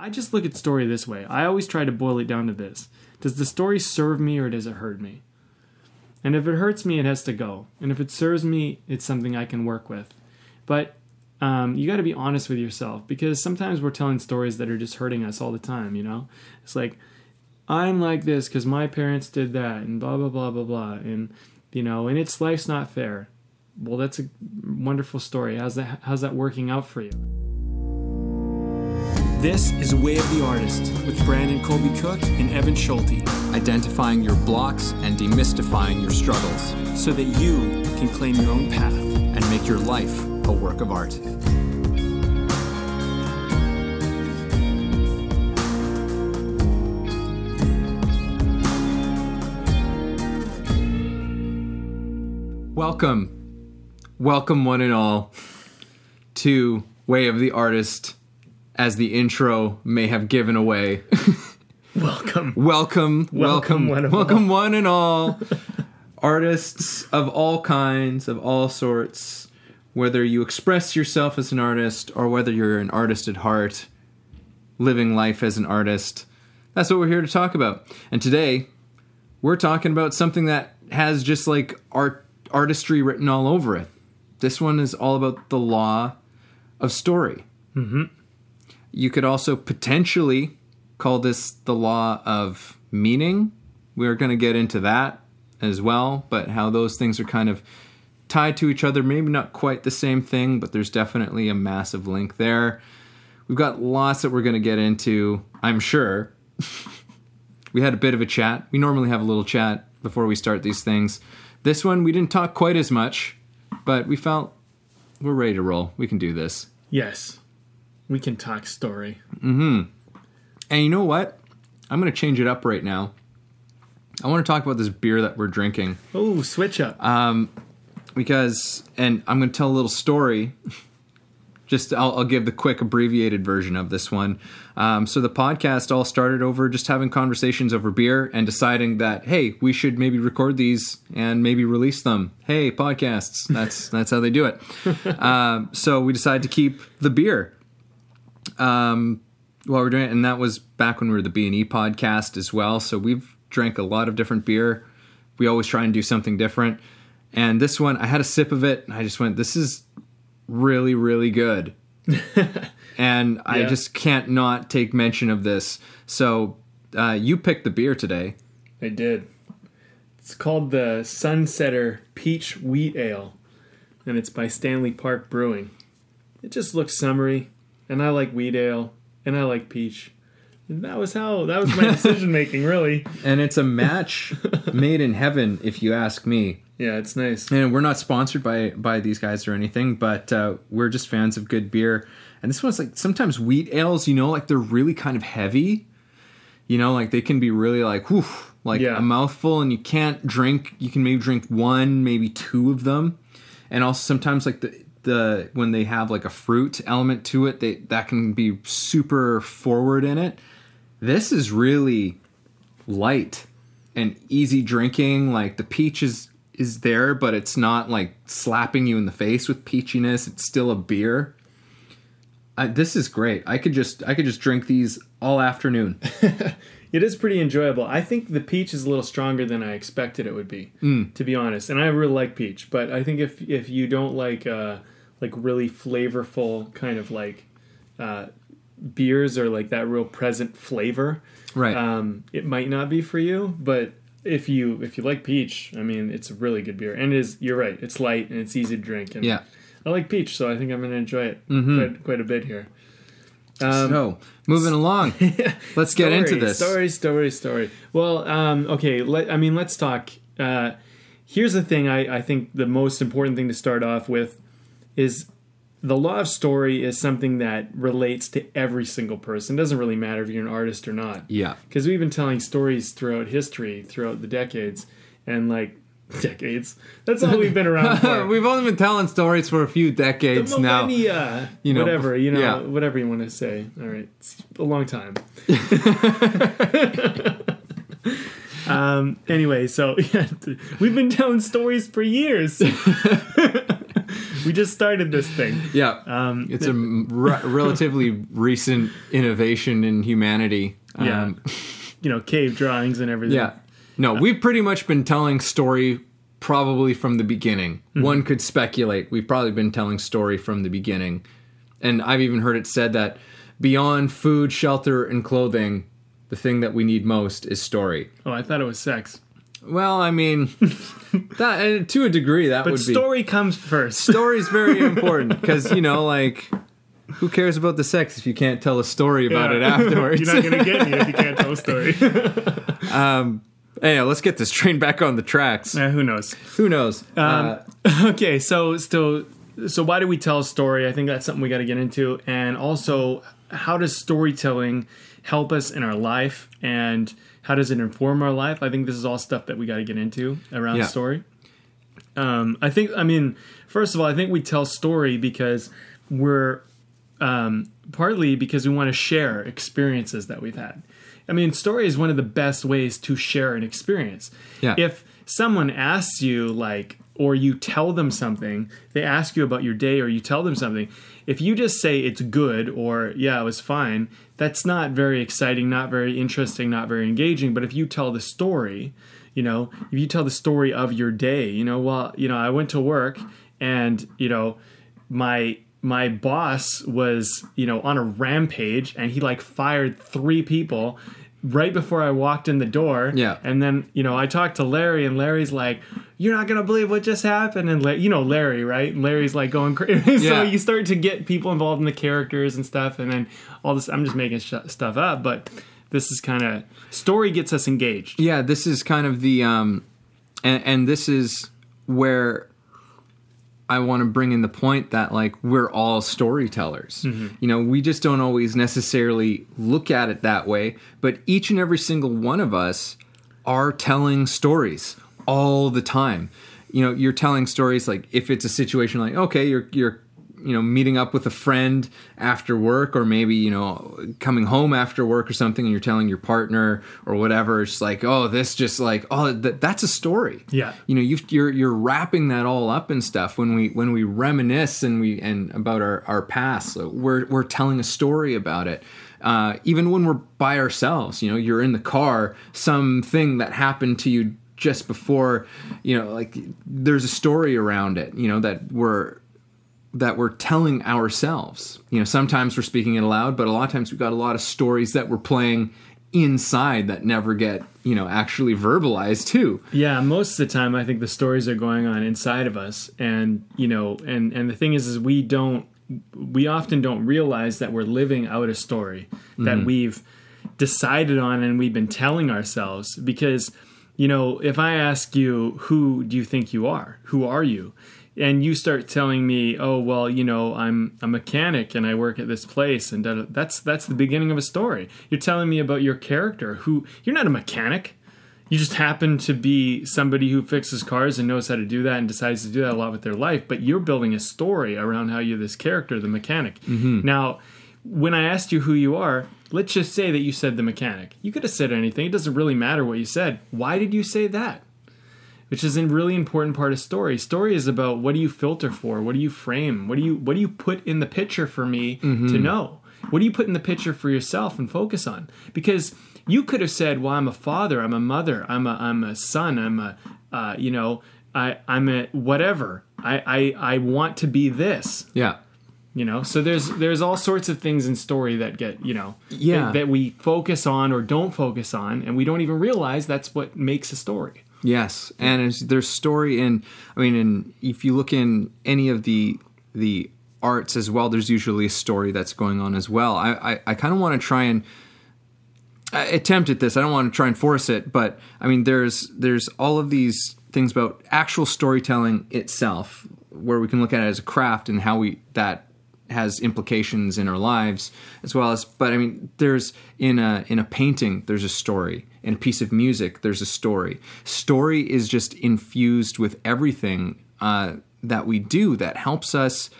I just look at story this way. I always try to boil it down to this: Does the story serve me or does it hurt me? And if it hurts me, it has to go. And if it serves me, it's something I can work with. But um, you got to be honest with yourself because sometimes we're telling stories that are just hurting us all the time. You know, it's like I'm like this because my parents did that, and blah blah blah blah blah, and you know, and it's life's not fair. Well, that's a wonderful story. How's that? How's that working out for you? This is Way of the Artist with Brandon Colby Cook and Evan Schulte, identifying your blocks and demystifying your struggles so that you can claim your own path and make your life a work of art. Welcome, welcome one and all to Way of the Artist, as the intro may have given away. welcome, welcome, welcome, welcome, one, welcome one and all. Artists of all kinds, of all sorts, whether you express yourself as an artist or whether you're an artist at heart, living life as an artist. That's what we're here to talk about. And today, we're talking about something that has just like art artistry written all over it. This one is all about the law of story. Mm-hmm. You could also potentially call this the law of meaning. We're going to get into that as well, but how those things are kind of tied to each other. Maybe not quite the same thing, but there's definitely a massive link there. We've got lots that we're going to get into, I'm sure. we had a bit of a chat. We normally have a little chat before we start these things. This one, we didn't talk quite as much, but we felt we're ready to roll. We can do this. Yes. We can talk story. Mm-hmm. And you know what? I'm going to change it up right now. I want to talk about this beer that we're drinking. Oh, switch up. Um, because, and I'm going to tell a little story. Just, I'll, I'll, give the quick abbreviated version of this one. Um, so the podcast all started over just having conversations over beer and deciding that hey, we should maybe record these and maybe release them. Hey, podcasts. That's that's how they do it. Um, so we decided to keep the beer. Um, while we're doing it, and that was back when we were the B and E podcast as well. So we've drank a lot of different beer. We always try and do something different. And this one, I had a sip of it, and I just went, "This is really, really good." and I just can't not take mention of this. So, uh, you picked the beer today. I did. It's called the Sunsetter Peach Wheat Ale, and it's by Stanley Park Brewing. It just looks summery, and I like wheat ale, and I like peach. And that was how that was my decision making, really. And it's a match made in heaven, if you ask me. Yeah, it's nice. And we're not sponsored by by these guys or anything, but uh, we're just fans of good beer. And this one's like sometimes wheat ales, you know, like they're really kind of heavy. You know, like they can be really like whew, like yeah. a mouthful, and you can't drink. You can maybe drink one, maybe two of them. And also sometimes like the the when they have like a fruit element to it, they that can be super forward in it. This is really light and easy drinking. Like the peach is is there, but it's not like slapping you in the face with peachiness. It's still a beer. I, this is great. I could just I could just drink these all afternoon. it is pretty enjoyable. I think the peach is a little stronger than I expected it would be, mm. to be honest. And I really like peach, but I think if if you don't like uh, like really flavorful kind of like uh, beers or like that real present flavor, right? Um, it might not be for you, but if you if you like peach, I mean, it's a really good beer, and it is. You're right. It's light and it's easy to drink. And yeah, I like peach, so I think I'm going to enjoy it mm-hmm. quite, quite a bit here. Um, so moving along, let's get into this story, story, story. Well, um, okay. Let, I mean, let's talk. Uh, here's the thing. I, I think the most important thing to start off with is the law of story is something that relates to every single person. It doesn't really matter if you're an artist or not. Yeah. Because we've been telling stories throughout history, throughout the decades, and like decades. That's all we've been around for. we've only been telling stories for a few decades now. You know, whatever you know, yeah. whatever you want to say. All right, it's a long time. um. Anyway, so yeah, we've been telling stories for years. we just started this thing. Yeah, Um, it's a re- relatively recent innovation in humanity. Yeah. Um, You know, cave drawings and everything. yeah. No, we've pretty much been telling story probably from the beginning. Mm-hmm. One could speculate we've probably been telling story from the beginning, and I've even heard it said that beyond food, shelter, and clothing, the thing that we need most is story. Oh, I thought it was sex. Well, I mean, that to a degree that But would be story comes first. story's very important because you know, like, who cares about the sex if you can't tell a story about it afterwards? You're not gonna get me if you can't tell a story. Anyhow, let's get this train back on the tracks. Who knows? Who knows? Um, Uh, okay, so so so why do we tell a story? I think that's something we got to get into, and also how does storytelling help us in our life, and how does it inform our life? I think this is all stuff that we got to get into around Yeah. story. Um, I think, I mean, first of all, I think we tell story because we're um, partly because we want to share experiences that we've had. I mean, story is one of the best ways to share an experience. Yeah. If someone asks you, like, or you tell them something, they ask you about your day, or you tell them something. If you just say it's good or yeah, it was fine, that's not very exciting, not very interesting, not very engaging. But if you tell the story, you know, if you tell the story of your day, you know, well, you know, I went to work and, you know, my my boss was, you know, on a rampage and he like fired three people right before I walked in the door. Yeah. And then, you know, I talked to Larry and Larry's like, "You're not going to believe what just happened." And La- you know Larry, right? And Larry's like going crazy. so Yeah. you start to get people involved in the characters and stuff and then all this I'm just making sh- stuff up, but this is kind of story gets us engaged. yeah, this is kind of the, um, and, and this is where I want to bring in the point that like we're all storytellers. Mm-hmm. You know, we just don't always necessarily look at it that way, but each and every single one of us are telling stories all the time. You know, you're telling stories like if it's a situation like okay, you're you're you know meeting up with a friend after work or maybe you know coming home after work or something and you're telling your partner or whatever it's like oh this just like oh that, that's a story Yeah. you know you've, you're you're wrapping that all up and stuff when we when we reminisce and we and about our our past so we're we're telling a story about it uh, even when we're by ourselves you know you're in the car something that happened to you just before you know like there's a story around it you know that we're that we're telling ourselves. You know, sometimes we're speaking it aloud, but a lot of times we've got a lot of stories that we're playing inside that never get, you know, actually verbalized too. Yeah, most of the time I think the stories are going on inside of us and, you know, and and the thing is is we don't we often don't realize that we're living out a story that mm-hmm. we've decided on and we've been telling ourselves because you know, if I ask you who do you think you are? Who are you? And you start telling me, "Oh, well, you know, I'm a mechanic and I work at this place," and that's that's the beginning of a story. You're telling me about your character. Who you're not a mechanic. You just happen to be somebody who fixes cars and knows how to do that and decides to do that a lot with their life but you're building a story around how you're this character the mechanic. Mm-hmm. Now when i asked you who you are let's just say that you said the mechanic. You could have said anything. It doesn't really matter what you said. Why did you say that which is a really important part of story. Story is about what do you filter for? What do you frame? What do you what do you put in the picture for me to know? What do you put in the picture for yourself and focus on? Because you could have said well i'm a father i'm a mother i'm a i'm a son i'm a uh, you know i i'm a whatever. I, I i want to be this. Yeah. you know? So there's there's all sorts of things in story that get you know Yeah. that, that we focus on or don't focus on and we don't even realize that's what makes a story Yes, and there's story in. I mean, in, if you look in any of the the arts as well, there's usually a story that's going on as well. I I, I kind of want to try and attempt at this. I don't want to try and force it, but I mean, there's there's all of these things about actual storytelling itself, where we can look at it as a craft and how we that has implications in our lives as well as but i mean there's in a in a painting there's a story in a piece of music there's a story story is just infused with everything uh, that we do that helps us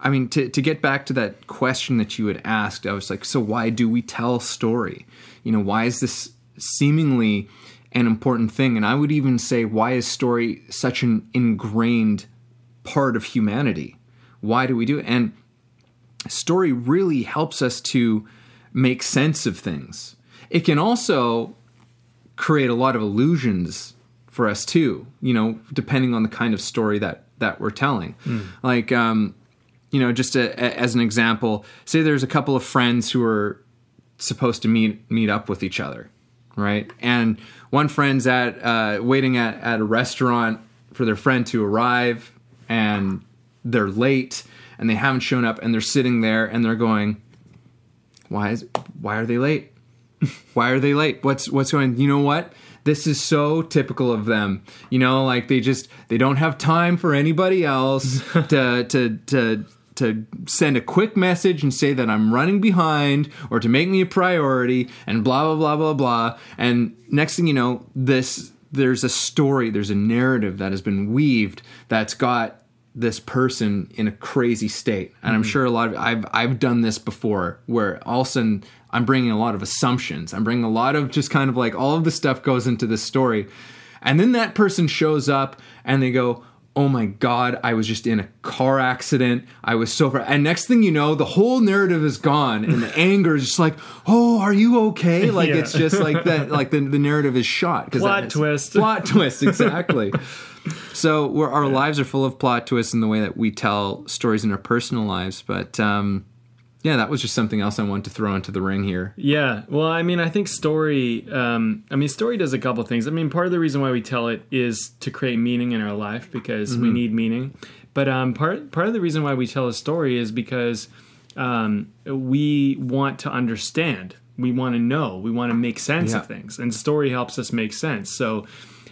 I mean, to, to get back to that question that you had asked, I was like, so why do we tell story? You know, why is this seemingly an important thing? And I would even say, why is story such an ingrained part of humanity? why do we do it? And story really helps us to make sense of things. It can also create a lot of illusions for us too, you know, depending on the kind of story that that we're telling. Like um you know, just a, a- as an example, say there's a couple of friends who are supposed to meet meet up with each other, right? And one friend's at uh, waiting at, at a restaurant for their friend to arrive, and they're late, and they haven't shown up, and they're sitting there, and they're going, "Why is why are they late? why are they late? What's what's going? You know what?" This is so typical of them. You know, like they just they don't have time for anybody else to to to to send a quick message and say that I'm running behind or to make me a priority and blah blah blah blah blah. And next thing you know, this there's a story, there's a narrative that has been weaved that's got this person in a crazy state. And I'm mm-hmm. sure a lot of I've I've done this before where all of a sudden I'm bringing a lot of assumptions. I'm bringing a lot of just kind of like all of the stuff goes into this story. And then that person shows up and they go, "Oh my god, I was just in a car accident. I was so far." And next thing you know, the whole narrative is gone and the anger is just like, "Oh, are you okay?" Like Yeah. it's just like that like the, the narrative is shot Plot twist. Plot twist, exactly. so we're, our lives are full of plot twists in the way that we tell stories in our personal lives. But um, yeah, that was just something else I wanted to throw into the ring here. Yeah, well, I mean, I think story. Um, I mean, story does a couple things. I mean, part of the reason why we tell it is to create meaning in our life because we need meaning. But um, part part of the reason why we tell a story is because um, we want to understand. We want to know. We want to make sense Yeah. of things, and story helps us make sense. So,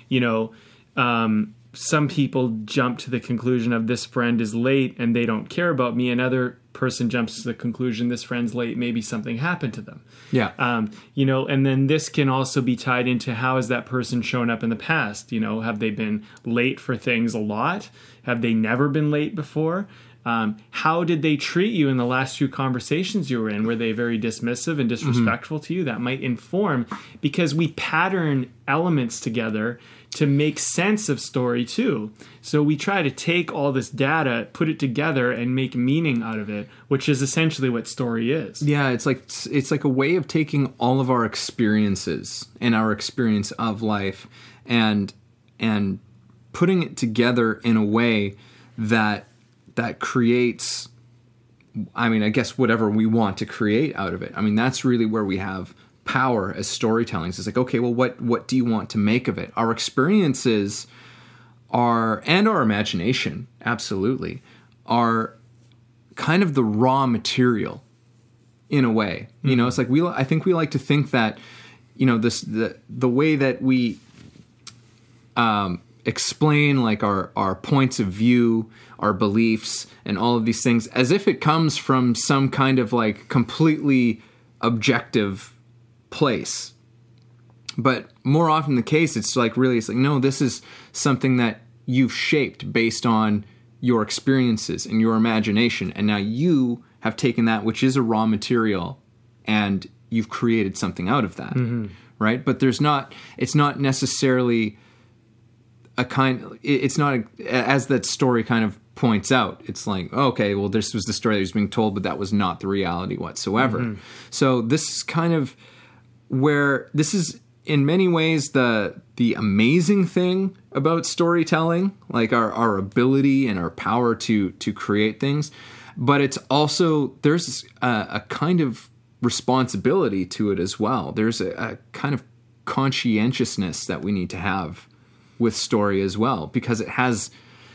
you know, um, some people jump to the conclusion of this friend is late and they don't care about me. Another person jumps to the conclusion this friend's late. Maybe something happened to them. Yeah. Um, you know, and then this can also be tied into how has that person shown up in the past? You know, have they been late for things a lot? Have they never been late before? Um, how did they treat you in the last few conversations you were in? Were they very dismissive and disrespectful to you? That might inform because we pattern elements together to make sense of story too. So we try to take all this data, put it together, and make meaning out of it, which is essentially what story is. Yeah, it's like it's like a way of taking all of our experiences and our experience of life and and putting it together in a way that that creates I mean, I guess whatever we want to create out of it. I mean, that's really where we have power as storytelling. It's like, okay, well what what do you want to make of it? Our experiences are and our imagination, absolutely, are kind of the raw material in a way. You know, it's like we I think we like to think that you know this the the way that we um, explain like our our points of view, our beliefs, and all of these things as if it comes from some kind of like completely objective place. But more often the case, it's like really, it's like no, this is something that you've shaped based on your experiences and your imagination, and now you have taken that, which is a raw material, and you've created something out of that, mm-hmm. right? But there's not, it's not necessarily a kind it's not a, as that story kind of points out it's like okay well this was the story that was being told but that was not the reality whatsoever mm-hmm. so this is kind of where this is in many ways the the amazing thing about storytelling like our, our ability and our power to to create things. But it's also there's a, a kind of responsibility to it as well. There's a, a kind of conscientiousness that we need to have with story as well because it has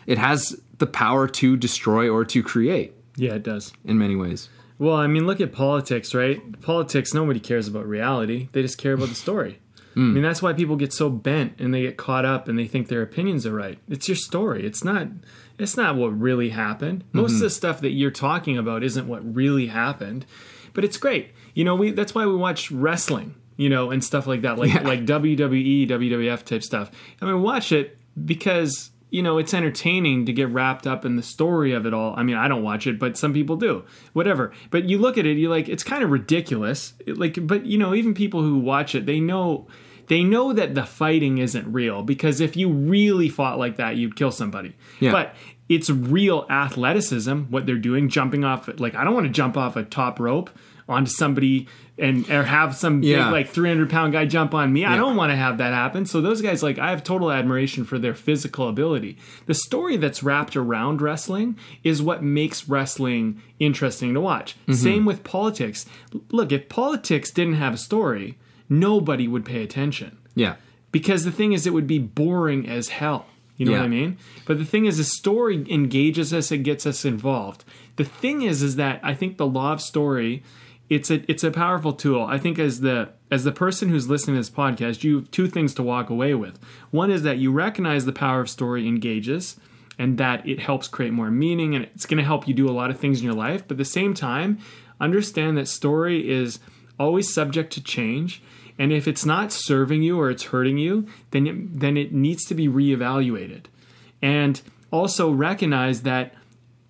it has the power to destroy or to create. Yeah, it does. in many ways Well, I mean, look at politics, right? Politics, nobody cares about reality. They just care about the story. I mean, hmm. that's why people get so bent and they get caught up and they think their opinions are right. It's your story. It's not it's not what really happened. Most of mm-hmm. the stuff that you're talking about isn't what really happened. But it's great. You know, we that's why we watch wrestling, you know, and stuff like that, like Yeah. like WWE, WWF type stuff. I mean, watch it because you know it's entertaining to get wrapped up in the story of it all. I mean, I don't watch it, but some people do. Whatever. But you look at it, you're like, it's kind of ridiculous. It, like, but you know, even people who watch it, they know. They know that the fighting isn't real because if you really fought like that, you'd kill somebody. Yeah. But it's real athleticism what they're doing jumping off like i don't want to jump off a top rope onto somebody and or have some Yeah. big like 300 pound guy jump on me. I don't want to have that happen. So those guys like i have total admiration for their physical ability. The story that's wrapped around wrestling is what makes wrestling interesting to watch. Mm-hmm. Same with politics. Look if politics didn't have a story nobody would pay attention. Yeah. because the thing is it would be boring as hell. You know what i mean? But the thing is the story engages us it gets us involved. The thing is is that i think the law of story it's a it's a powerful tool. I think as the as the person who's listening to this podcast you have two things to walk away with. One is that you recognize the power of story engages and that it helps create more meaning and it's going to help you do a lot of things in your life. But at the same time understand that story is always subject to change. And if it's not serving you or it's hurting you then it, then it needs to be reevaluated. And also recognize that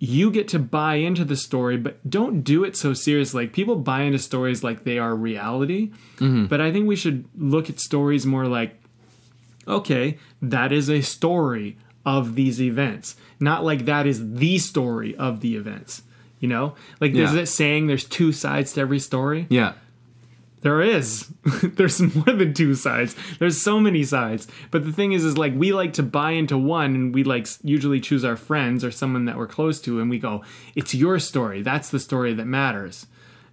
you get to buy into the story but don't do it so seriously like people buy into stories like they are reality mm-hmm. but i think we should look at stories more like okay, that is a story of these events, not like that is the story of the events. You know, like there's Yeah. that saying, there's two sides to every story. Yeah. There is. There's more than two sides. There's so many sides. But the thing is, is like we like to buy into one, and we like usually choose our friends or someone that we're close to, and we go, "It's your story. That's the story that matters."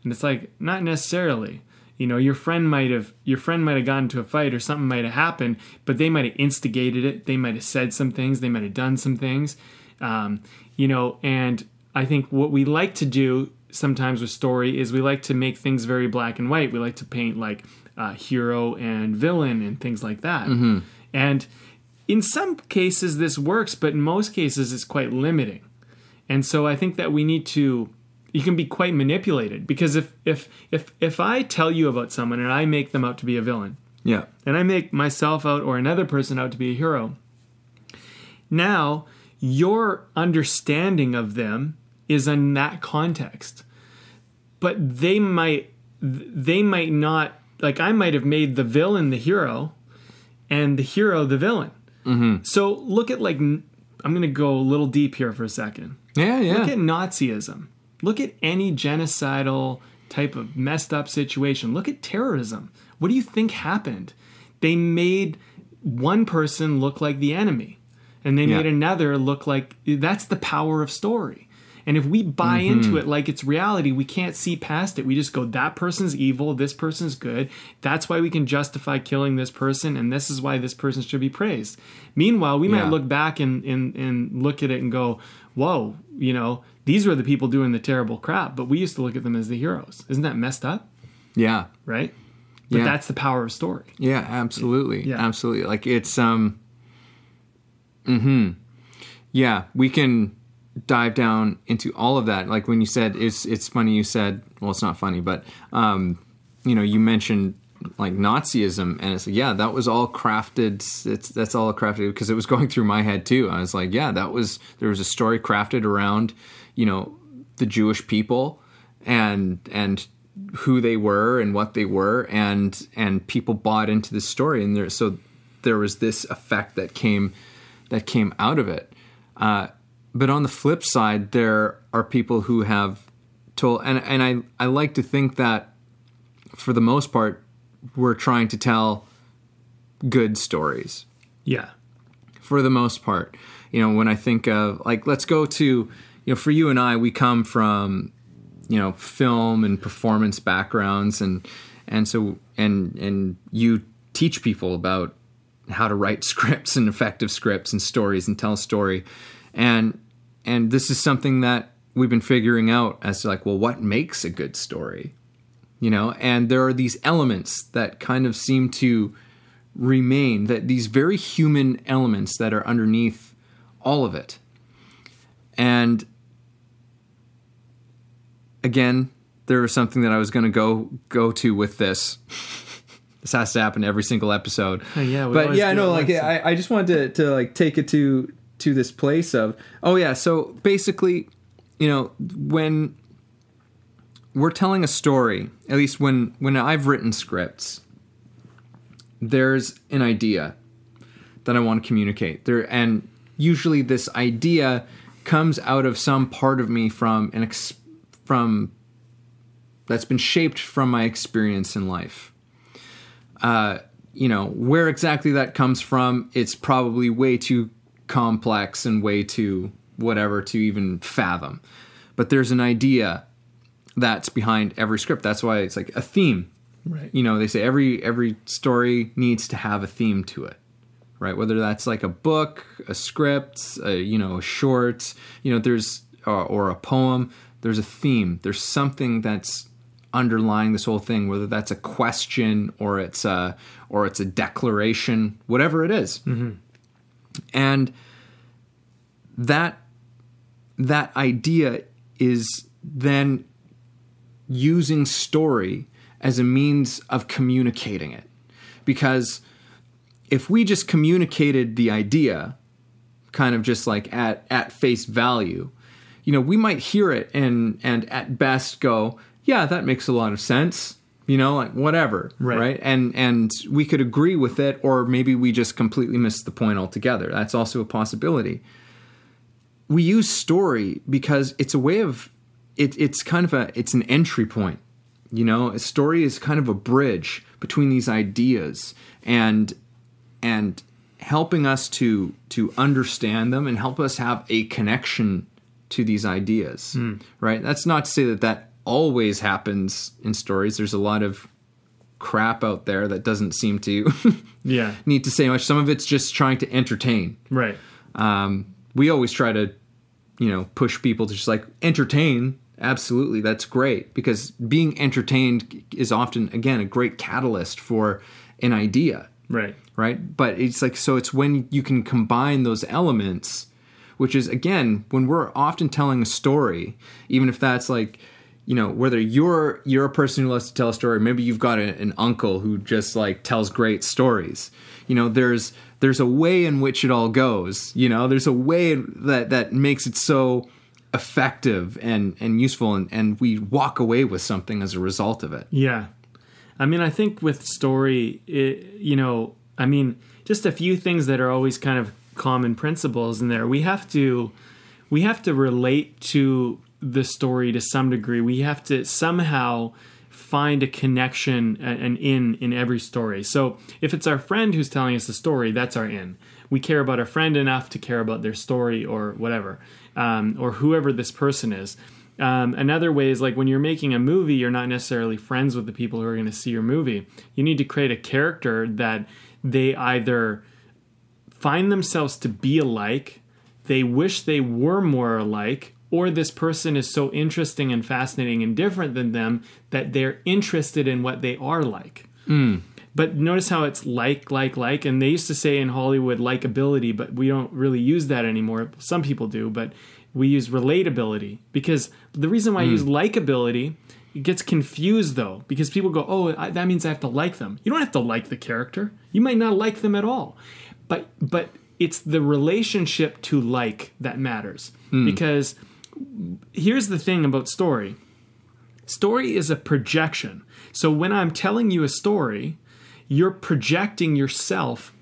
And it's like not necessarily. You know, your friend might have your friend might have gotten into a fight or something might have happened, but they might have instigated it. They might have said some things. They might have done some things. Um, you know, and I think what we like to do sometimes with story is we like to make things very black and white. We like to paint like uh, hero and villain and things like that. And in some cases this works, but in most cases it's quite limiting. And so I think that we need to you can be quite manipulated because if if if if I tell you about someone and I make them out to be a villain, Yeah. and I make myself out or another person out to be a hero, now your understanding of them is in that context. But they might they might not like I might have made the villain the hero and the hero the villain. Mm-hmm. So look at like I'm going to go a little deep here for a second. Yeah. Yeah. Look at Nazism. Look at any genocidal type of messed up situation. Look at terrorism. What do you think happened? They made one person look like the enemy, and they made another look like that's the power of story. And if we buy Mm-hmm. into it like it's reality, we can't see past it. We just go, that person's evil, this person's good. That's why we can justify killing this person, and this is why this person should be praised. Meanwhile, we might look back and, and, and look at it and go, whoa, you know, these were the people doing the terrible crap, but we used to look at them as the heroes. Isn't that messed up? yeah. Right? But Yeah. that's the power of story. Yeah, absolutely. Yeah. Absolutely. Like it's um Mhm. Yeah, we can dive down into all of that. Like when you said it's it's funny you said, well it's not funny, but um you know, you mentioned like Nazism and it's like, yeah, that was all crafted it's that's all crafted because it was going through my head too. I was like, yeah, that was there was a story crafted around, you know, the Jewish people and and who they were and what they were and and people bought into the story and there so there was this effect that came that came out of it uh, but on the flip side there are people who have told and and I I like to think that for the most part we're trying to tell good stories Yeah. for the most part. You know, when I think of like, let's go to, you know, for you and I, we come from, you know, film and performance backgrounds, and and so and and you teach people about how to write scripts and effective scripts and stories and tell a story, and and this is something that we've been figuring out as to like, well, what makes a good story? You know, and there are these elements that kind of seem to remain that these very human elements that are underneath all of it. And again, there was something that I was going to go go to with this. this has to happen every single episode. Oh, yeah, but yeah, no, it like. I, I just wanted to, to like take it to to this place of oh yeah. So basically, you know, when we're telling a story, at least when when I've written scripts, there's an idea that I want to communicate. There and usually this idea comes out of some part of me from an ex- from that's been shaped from my experience in life. Uh, you know, where exactly that comes from, it's probably way too complex and way too whatever to even fathom. But there's an idea that's behind every script. That's why it's like a theme. Right. You know, they say every every story needs to have a theme to it. Right? Whether that's like a book, a script, a, you know, a short, you know, there's or, or a poem, there's a theme. There's something that's underlying this whole thing whether that's a question or it's a or it's a declaration whatever it is. Mm-hmm. And that that idea is then using story as a means of communicating it. Because if we just communicated the idea kind of just like at at face value you know we might hear it and and at best go yeah that makes a lot of sense you know like whatever Right. and and we could agree with it or maybe we just completely missed the point altogether. That's also a possibility. We use story because it's a way of it, it's kind of a it's an entry point you know? A story is kind of a bridge between these ideas and and helping us to to understand them and help us have a connection to these ideas hmm. right? That's not to say that that always happens in stories. There's a lot of crap out there that doesn't seem to Yeah. need to say much. Some of it's just trying to entertain. Right. um, we always try to you know push people to just like entertain. Absolutely. That's great because being entertained is often again a great catalyst for an idea. Right. right? But it's like so it's when you can combine those elements which is again when we're often telling a story even if that's like you know whether you're you're a person who loves to tell a story maybe you've got a, an uncle who just like tells great stories you know there's there's a way in which it all goes you know there's a way that that makes it so effective and and useful and, and we walk away with something as a result of it Yeah. I mean, I think with story, it, you know, I mean, just a few things that are always kind of common principles in there. We have to we have to relate to the story to some degree. We have to somehow find a connection an in in every story. So, if it's our friend who's telling us the story, that's our in. We care about our friend enough to care about their story or whatever, um, or whoever this person is. Um, another way is like when you're making a movie, you're not necessarily friends with the people who are going to see your movie. You need to create a character that they either find themselves to be alike, they wish they were more alike, or this person is so interesting and fascinating and different than them that they're interested in what they are like. Hmm. But notice how it's like, like, like, and they used to say in Hollywood likability, but we don't really use that anymore. Some people do, but we use relatability because the reason why I use hmm. likability it gets confused though because people go, "Oh, I, that means I have to like them." You don't have to like the character. You might not like them at all, but but it's the relationship to like that matters hmm. because here's the thing about story story is a projection. So when I'm telling you a story, you're projecting yourself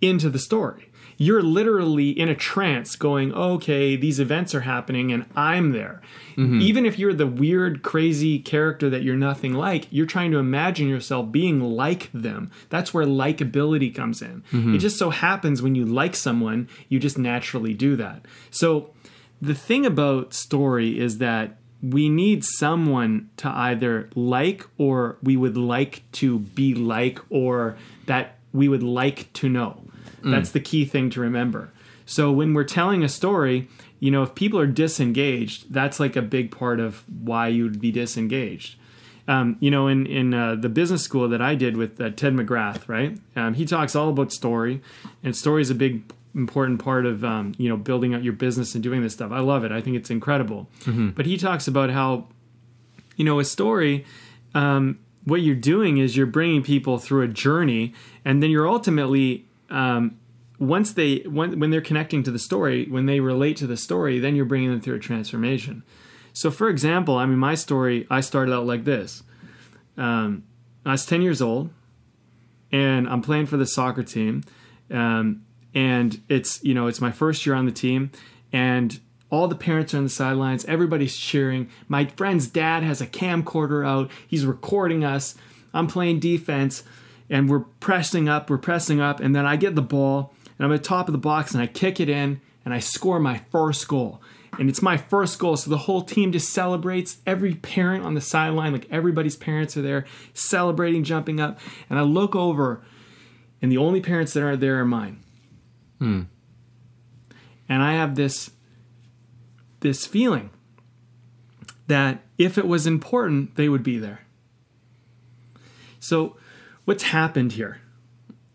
into the story. You're literally in a trance going, okay, these events are happening and I'm there. Mm-hmm. Even if you're the weird, crazy character that you're nothing like, you're trying to imagine yourself being like them. That's where likability comes in. Mm-hmm. It just so happens when you like someone, you just naturally do that. So the thing about story is that we need someone to either like or we would like to be like or that we would like to know. That's the key thing to remember. So when we're telling a story, you know, if people are disengaged, that's like a big part of why you would be disengaged. Um, you know, in in uh, the business school that I did with uh, Ted McGrath, right? Um, he talks all about story, and story is a big important part of um, you know building out your business and doing this stuff. I love it. I think it's incredible. But he talks about how you know a story. Um, what you're doing is you're bringing people through a journey, and then you're ultimately um, once they when, when they're connecting to the story, when they relate to the story, then you're bringing them through a transformation. So, for example, I mean, my story, I started out like this. Um, I was 10 years old, and I'm playing for the soccer team, um, and it's you know it's my first year on the team, and All the parents are on the sidelines. Everybody's cheering. My friend's dad has a camcorder out. He's recording us. I'm playing defense and we're pressing up, we're pressing up. And then I get the ball and I'm at the top of the box and I kick it in and I score my first goal. And it's my first goal. So the whole team just celebrates. Every parent on the sideline, like everybody's parents are there celebrating, jumping up. And I look over and the only parents that are there are mine. Hmm. And I have this this feeling that if it was important, they would be there. So, what's happened here?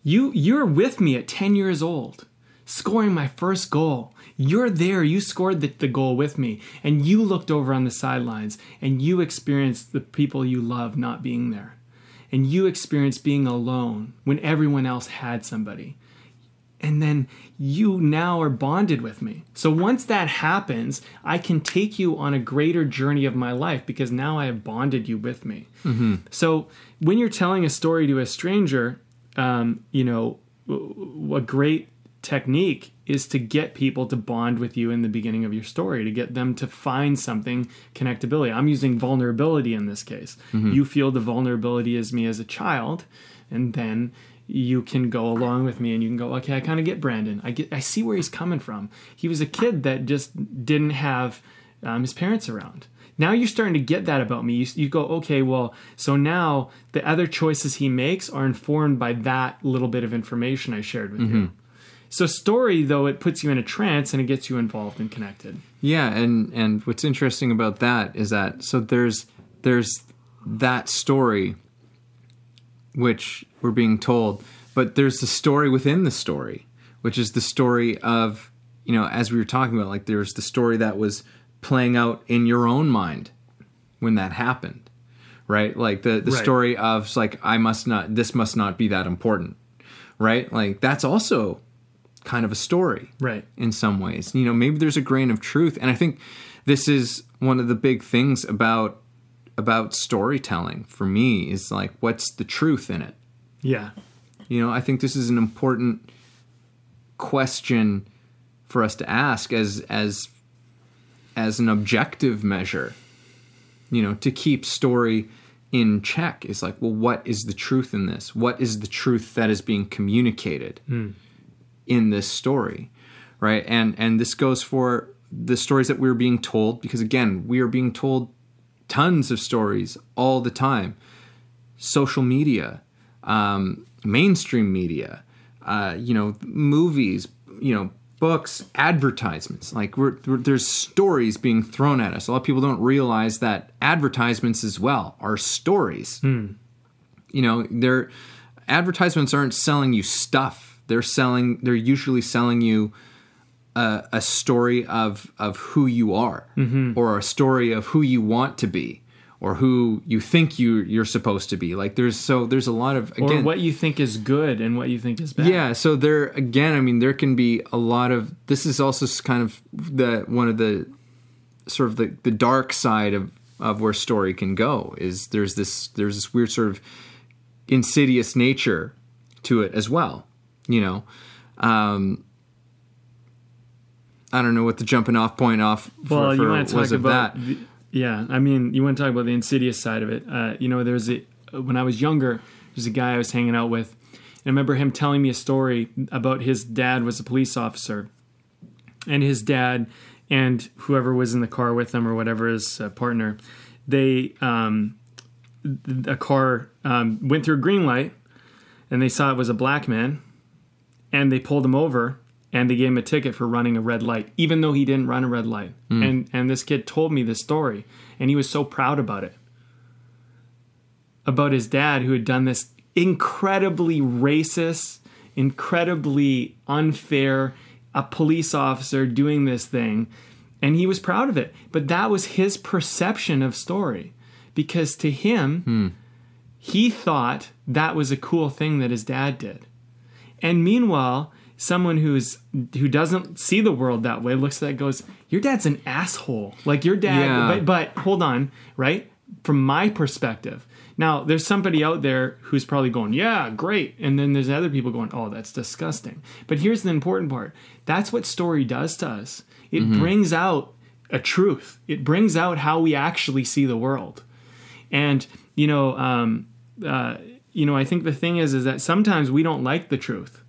You you're with me at 10 years old, scoring my first goal. You're there, you scored the, the goal with me, and you looked over on the sidelines and you experienced the people you love not being there. And you experienced being alone when everyone else had somebody and then you now are bonded with me. So once that happens, I can take you on a greater journey of my life because now I have bonded you with me. Mm-hmm. So when you're telling a story to a stranger, um, you know, a great technique is to get people to bond with you in the beginning of your story, to get them to find something connectability. I'm using vulnerability in this case. You feel the vulnerability as me as a child, and then you can go along with me and you can go okay i kind of get brandon. I get i see where he's coming from. He was a kid that just didn't have um, his parents around. Now you're starting to get that about me. You, you go okay well so now the other choices he makes are informed by that little bit of information i shared with you. So story though it puts you in a trance and it gets you involved and connected. Yeah, and and what's interesting about that is that so there's there's that story which we're being told, but there's the story within the story, which is the story of you know as we were talking about like there's the story that was playing out in your own mind when that happened, right? Like the the Right. story of like I must not this must not be that important, right? Like that's also kind of a story right in some ways. You know, maybe there's a grain of truth, and I think this is one of the big things about about storytelling for me is like what's the truth in it. yeah You know, I think this is an important question for us to ask as as as an objective measure. You know, to keep story in check is like, well, what is the truth in this? What is the truth that is being communicated hmm. in this story? Right? And and this goes for the stories that we're being told because again, we are being told tons of stories all the time. Social media, um, mainstream media, uh, you know, movies, you know, books, advertisements. Like we're, we're, there's stories being thrown at us. A lot of people don't realize that advertisements as well are stories. You know, they're advertisements aren't selling you stuff. They're selling. They're usually selling you a, a story of of who you are, or a story of who you want to be, or who you think you you're supposed to be. Like there's so there's a lot of or again what you think is good and what you think is bad yeah, so there again, I mean, there can be a lot of. This is also kind of the one of the sort of the the dark side of of where story can go. Is there's this there's this weird sort of insidious nature to it as well. You know, um, I don't know what the jumping off point off for, well, you want to talk of about that. the- yeah i mean you want to talk about the insidious side of it uh, you know there's a when i was younger there's a guy i was hanging out with and i remember him telling me a story about his dad was a police officer and his dad and whoever was in the car with him or whatever his uh, partner they um, th- a car um, went through a green light and they saw it was a black man and they pulled him over and they gave him a ticket for running a red light even though he didn't run a red light. Hmm. And and this kid told me this story and he was so proud about it. About his dad who had done this incredibly racist incredibly unfair a police officer doing this thing and he was proud of it. But that was his perception of story because to him hmm. he thought that was a cool thing that his dad did. And meanwhile, someone who's who doesn't see the world that way looks at that and goes, "Your dad's an asshole." Like your dad, Yeah. but, but hold on, right? From my perspective, Now, there's somebody out there who's probably going, yeah, great. And then there's other people going, oh, that's disgusting. But here's the important part that's what story does to us it brings out a truth, it brings out how we actually see the world. And, you know, um, uh, you know, I think the thing is, is that sometimes we don't like the truth.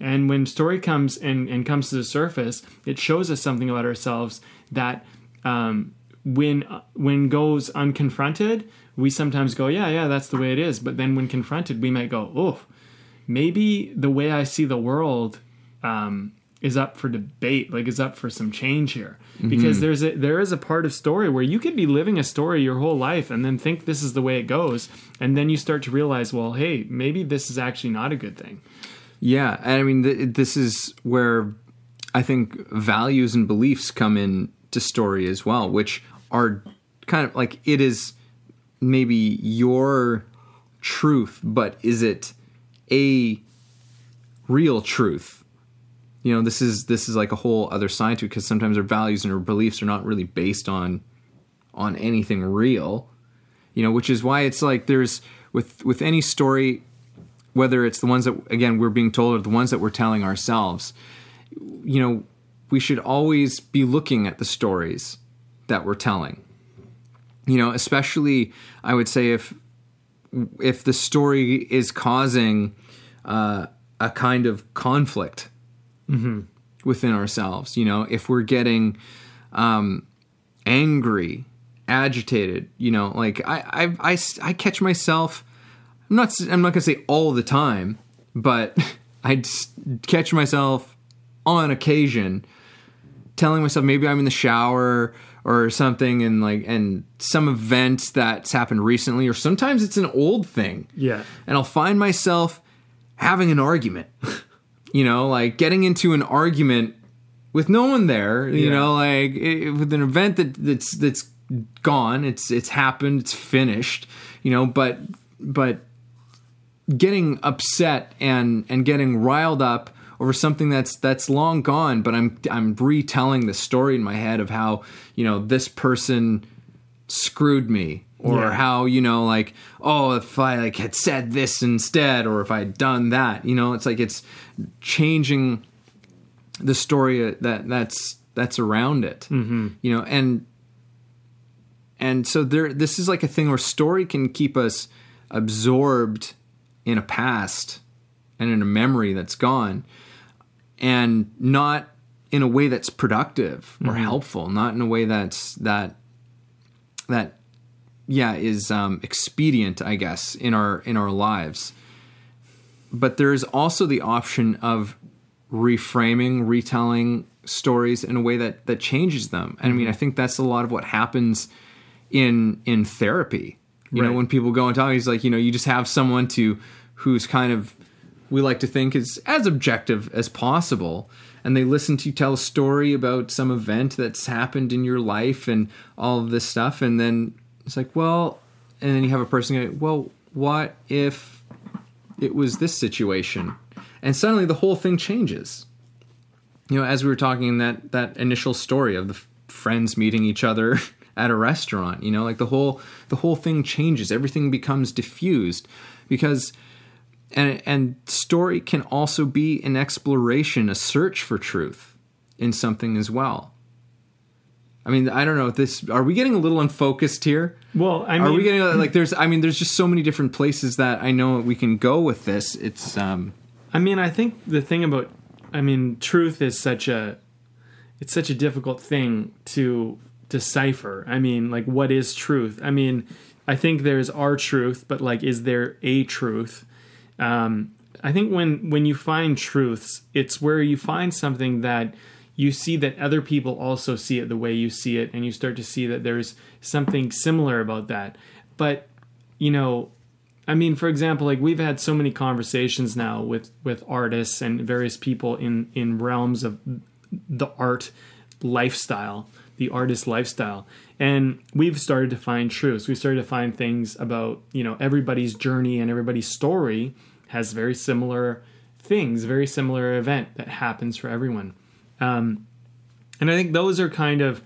And when story comes and, and comes to the surface, it shows us something about ourselves that um, when when goes unconfronted, we sometimes go, yeah, yeah, that's the way it is. But then when confronted, we might go, oh, maybe the way I see the world um, is up for debate, like is up for some change here. Because there's a there is a part of story where you could be living a story your whole life and then think this is the way it goes, and then you start to realize, well, hey, maybe this is actually not a good thing. Yeah, and I mean, th- this is where I think values and beliefs come in to story as well, which are kind of like it is maybe your truth, but is it a real truth? You know, this is this is like a whole other side to it because sometimes our values and our beliefs are not really based on on anything real. You know, which is why it's like there's with with any story whether it's the ones that again we're being told or the ones that we're telling ourselves you know we should always be looking at the stories that we're telling. You know especially i would say if if the story is causing uh, a kind of conflict within ourselves you know if we're getting um, angry agitated you know like I, I i i catch myself I'm not. I'm not gonna say all the time, but I catch myself on occasion telling myself maybe I'm in the shower or something, and like and some event that's happened recently, or sometimes it's an old thing. Yeah. and I'll find myself having an argument. you know, like getting into an argument with no one there. You Yeah. know, like it, with an event that that's that's gone. It's it's happened. It's finished. You know, but but getting upset and and getting riled up over something that's that's long gone but i'm i'm retelling the story in my head of how you know this person screwed me or Yeah. how you know like oh if i like had said this instead or if i had done that you know it's like it's changing the story that that's that's around it mm-hmm. you know and and so there this is like a thing where story can keep us absorbed in a past and in a memory that's gone and not in a way that's productive or helpful not in a way that's that that yeah is um, expedient i guess in our in our lives. But there's also the option of reframing retelling stories in a way that that changes them. And i mean i think that's a lot of what happens in in therapy. You know when people go and talk he's like you know you just have someone to who's kind of we like to think is as objective as possible and they listen to you tell a story about some event that's happened in your life and all of this stuff and then it's like well and then you have a person go well what if it was this situation? And suddenly the whole thing changes. You know as we were talking in that that initial story of the friends meeting each other at a restaurant you know like the whole the whole thing changes. Everything becomes diffused because and and story can also be an exploration a search for truth in something as well i mean i don't know this are we getting a little unfocused here Well, I mean, are we getting like there's i mean there's just so many different places that i know we can go with this it's um I mean, I think the thing about, I mean, truth is such a, it's such a difficult thing to decipher. I mean, like, what is truth? I mean, I think there's our truth, but like, is there a truth? Um, I think when when you find truths, it's where you find something that you see that other people also see it the way you see it, and you start to see that there's something similar about that. But you know, I mean, for example, like we've had so many conversations now with with artists and various people in in realms of the art lifestyle, the artist lifestyle, and we've started to find truths. We started to find things about you know everybody's journey and everybody's story has very similar things, very similar event that happens for everyone. Um, and I think those are kind of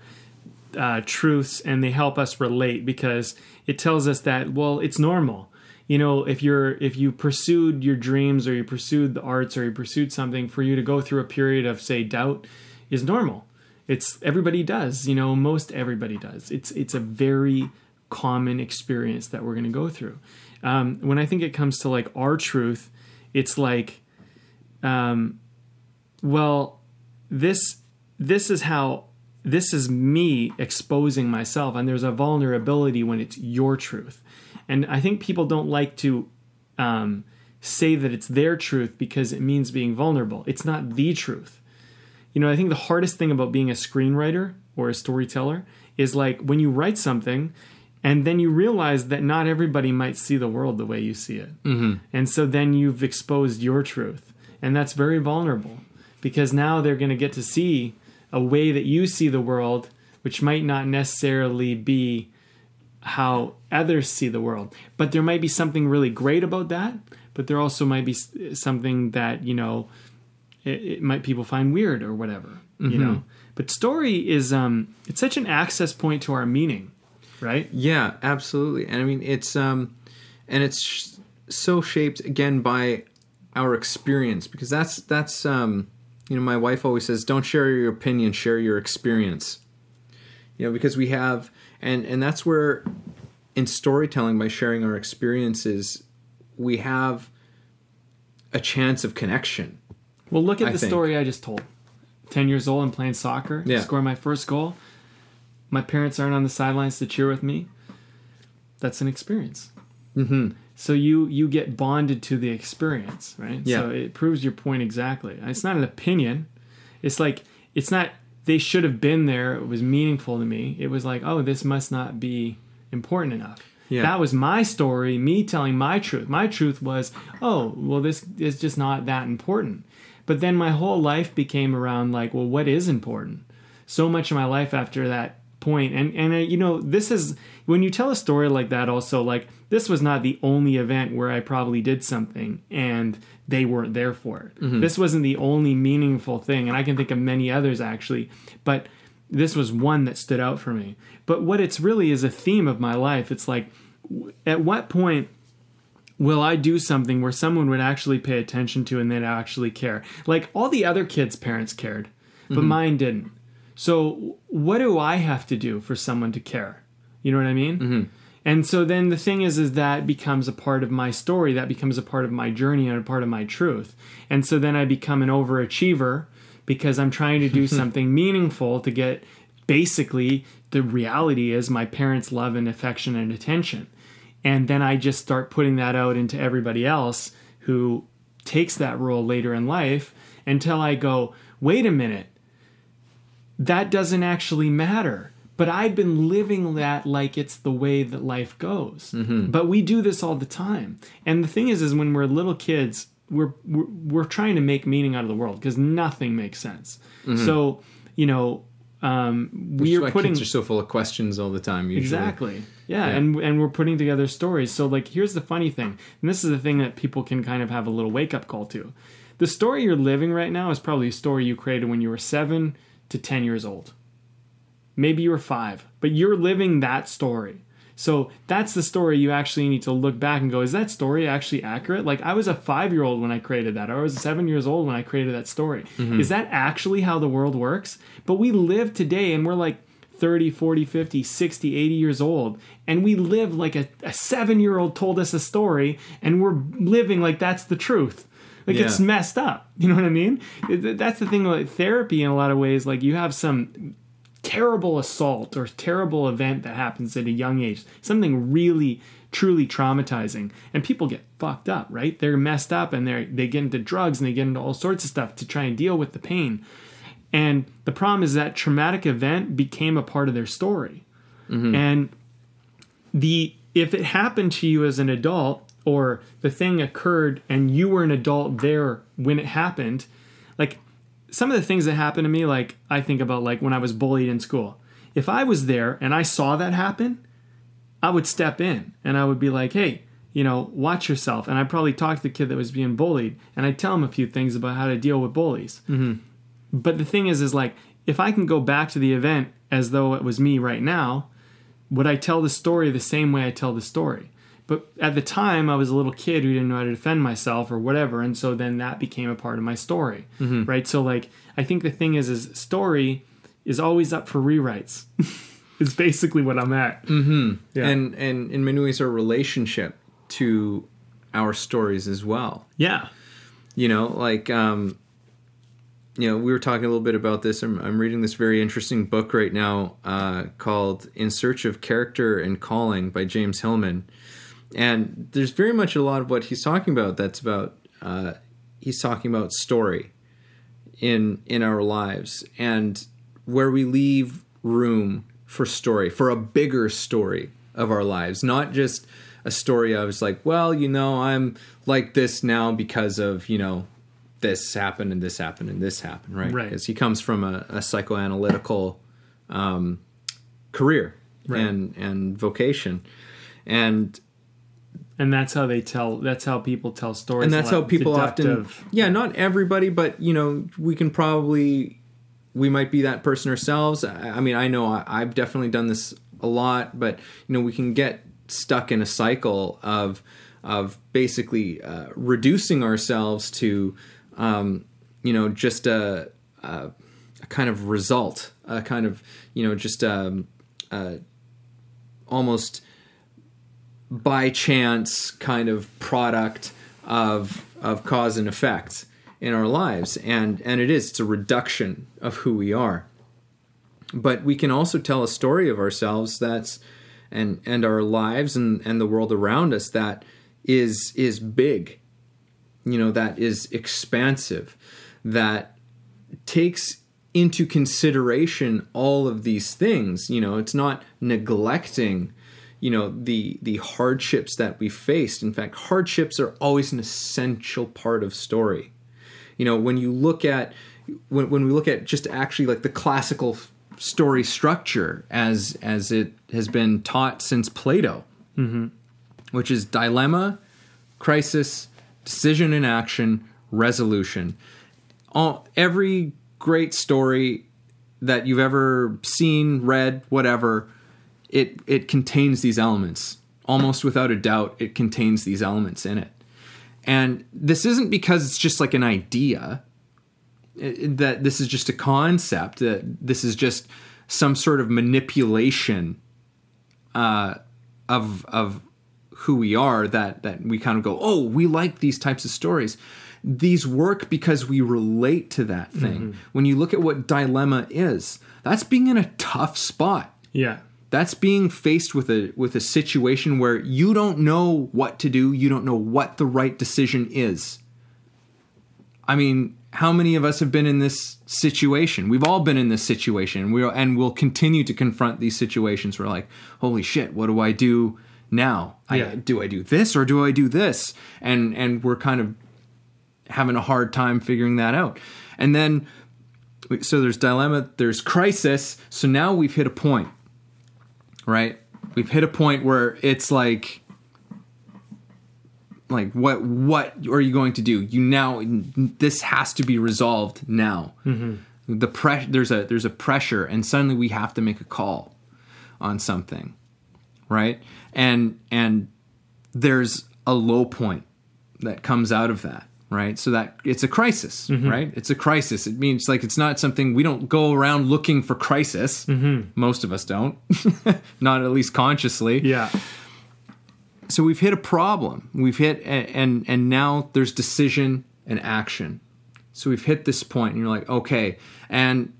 uh, truths and they help us relate because it tells us that well, it's normal. You know, if you're if you pursued your dreams or you pursued the arts or you pursued something, for you to go through a period of say doubt is normal. It's everybody does. You know, most everybody does. It's it's a very common experience that we're going to go through. Um, when I think it comes to like our truth, it's like, um, well, this this is how this is me exposing myself, and there's a vulnerability when it's your truth, and I think people don't like to um, say that it's their truth because it means being vulnerable. It's not the truth. You know, I think the hardest thing about being a screenwriter or a storyteller is like when you write something and then you realize that not everybody might see the world the way you see it. Mm-hmm. And so then you've exposed your truth. And that's very vulnerable because now they're going to get to see a way that you see the world, which might not necessarily be how others see the world. But there might be something really great about that, but there also might be something that, you know, it, it might people find weird or whatever, mm-hmm. you know. But story is um it's such an access point to our meaning, right? Yeah, absolutely. And I mean it's um and it's sh- so shaped again by our experience because that's that's um you know my wife always says don't share your opinion share your experience you know because we have and and that's where in storytelling by sharing our experiences we have a chance of connection well, look at I the think. story I just told. 10 years old and playing soccer, yeah. score my first goal. My parents aren't on the sidelines to cheer with me. That's an experience. Mm-hmm. So you you get bonded to the experience, right? Yeah. So it proves your point exactly. It's not an opinion. It's like it's not they should have been there. It was meaningful to me. It was like, oh, this must not be important enough. Yeah. That was my story, me telling my truth. My truth was, oh, well, this is just not that important. But then my whole life became around like, well, what is important? So much of my life after that point, and and uh, you know, this is when you tell a story like that. Also, like this was not the only event where I probably did something and they weren't there for it. Mm-hmm. This wasn't the only meaningful thing, and I can think of many others actually, but this was one that stood out for me. But what it's really is a theme of my life. It's like, at what point will I do something where someone would actually pay attention to and they'd actually care? Like all the other kids' parents cared, but mm-hmm. mine didn't. So what do I have to do for someone to care? You know what I mean? Mm-hmm. And so then the thing is, is that becomes a part of my story. That becomes a part of my journey and a part of my truth. And so then I become an overachiever because I'm trying to do something meaningful to get basically the reality is my parents' love and affection and attention and then I just start putting that out into everybody else who takes that role later in life until I go, wait a minute, that doesn't actually matter. But I've been living that like it's the way that life goes. Mm-hmm. But we do this all the time. And the thing is, is when we're little kids, we're we're, we're trying to make meaning out of the world because nothing makes sense. Mm-hmm. So you know, um, we are putting kids are so full of questions all the time. Usually. Exactly. Yeah, yeah, and and we're putting together stories. So like, here's the funny thing, and this is the thing that people can kind of have a little wake up call to. The story you're living right now is probably a story you created when you were seven to ten years old. Maybe you were five, but you're living that story. So that's the story you actually need to look back and go, is that story actually accurate? Like I was a five year old when I created that, or I was seven years old when I created that story. Mm-hmm. Is that actually how the world works? But we live today and we're like 30, 40, 50, 60, 80 years old, and we live like a, a seven year old told us a story, and we're living like that's the truth. Like yeah. it's messed up. You know what I mean? That's the thing like therapy in a lot of ways. Like you have some terrible assault or terrible event that happens at a young age, something really truly traumatizing, and people get fucked up, right? They're messed up and they they get into drugs and they get into all sorts of stuff to try and deal with the pain. And the problem is that traumatic event became a part of their story. Mm-hmm. And the if it happened to you as an adult or the thing occurred and you were an adult there when it happened, like some of the things that happened to me, like I think about like when I was bullied in school. If I was there and I saw that happen, I would step in and I would be like, hey, you know, watch yourself. And I'd probably talk to the kid that was being bullied and I'd tell him a few things about how to deal with bullies. Mm-hmm. But the thing is, is like, if I can go back to the event as though it was me right now, would I tell the story the same way I tell the story? But at the time, I was a little kid who didn't know how to defend myself or whatever, and so then that became a part of my story, right? So like, I think the thing is, is story is always up for rewrites. is basically what I'm at. Mm-hmm. Yeah. And and in many ways, our relationship to our stories as well. yeah. you know like um you know we were talking a little bit about this i'm, I'm reading this very interesting book right now uh, called in search of character and calling by james hillman and there's very much a lot of what he's talking about that's about uh, he's talking about story in in our lives and where we leave room for story for a bigger story of our lives not just a story of it's like well you know i'm like this now because of you know this happened and this happened and this happened right Right. because he comes from a, a psychoanalytical um, career Right. and and vocation and And that's how they tell. That's how people tell stories. and that's how people often yeah not everybody but you know we can probably we might be that person ourselves i, I mean i know I, i've definitely done this a lot but you know we can get stuck in a cycle of of basically uh, reducing ourselves to um, you know just a, a a kind of result a kind of you know just um, uh, almost by chance kind of product of of cause and effect in our lives. And and it is it's a reduction of who we are. But we can also tell a story of ourselves that's and and our lives and and the world around us that is is big. You know that is expansive. That takes into consideration all of these things. You know it's not neglecting you know the the hardships that we faced. In fact hardships are always an essential part of story. You know when you look at when, when we look at just actually like the classical story structure as as it has been taught since plato mm-hmm. which is dilemma crisis decision and action resolution. All every great story that you've ever seen read whatever it it contains these elements. Almost without a doubt it contains these elements in it. And this isn't because it's just like an idea. It- that this is just a concept that this is just some sort of manipulation uh, of of who we are that that we kind of go oh we like these types of stories. These work because we relate to that thing. When you look at what dilemma is that's being in a tough spot. Yeah. That's being faced with a with a situation where you don't know what to do you don't know what the right decision is. I mean how many of us have been in this situation? We've all been in this situation we and we'll continue to confront these situations. Where like holy shit what do i do now? Yeah. I, do i do this or do i do this? And and we're kind of having a hard time figuring that out. And then so there's dilemma there's crisis. So now we've hit a point right? We've hit a point where it's like like what what are you going to do? You now this has to be resolved now. Mm-hmm. The pressure there's a there's a pressure and suddenly we have to make a call on something right? And and there's a low point that comes out of that right? So that it's a crisis mm-hmm. right? It's a crisis. It means like it's not something we don't go around looking for crisis. Mm-hmm. Most of us don't. Not at least consciously. Yeah. so we've hit a problem. We've hit and and, and now there's decision and action. So we've hit this point and you're like okay. And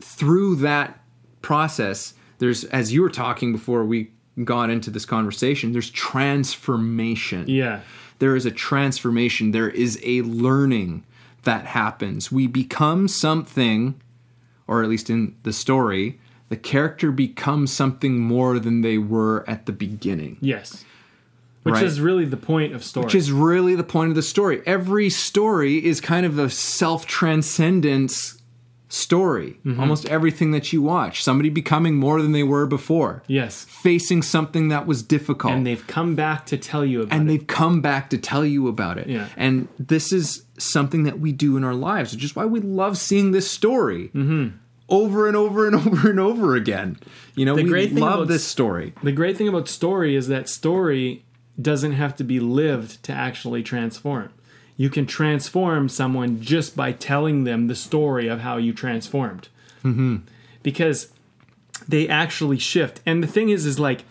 through that process there's as you were talking before we got into this conversation there's transformation. Yeah. There is a transformation there is a learning that happens we become something or at least in the story the character becomes something more than they were at the beginning Yes. Which Right. is really the point of story. which is really the point of the story every story is kind of a self-transcendence story Mm-hmm. almost everything that you watch somebody becoming more than they were before yes. facing something that was difficult And they've come back to tell you about and it. And they've come back to tell you about it. Yeah. And this is something that we do in our lives, which is why we love seeing this story over and over and over and over again. You know, The we great thing love about this story. The great thing about story is that story doesn't have to be lived to actually transform. You can transform someone just by telling them the story of how you transformed. Mm-hmm. Because they actually shift. And the thing is, is like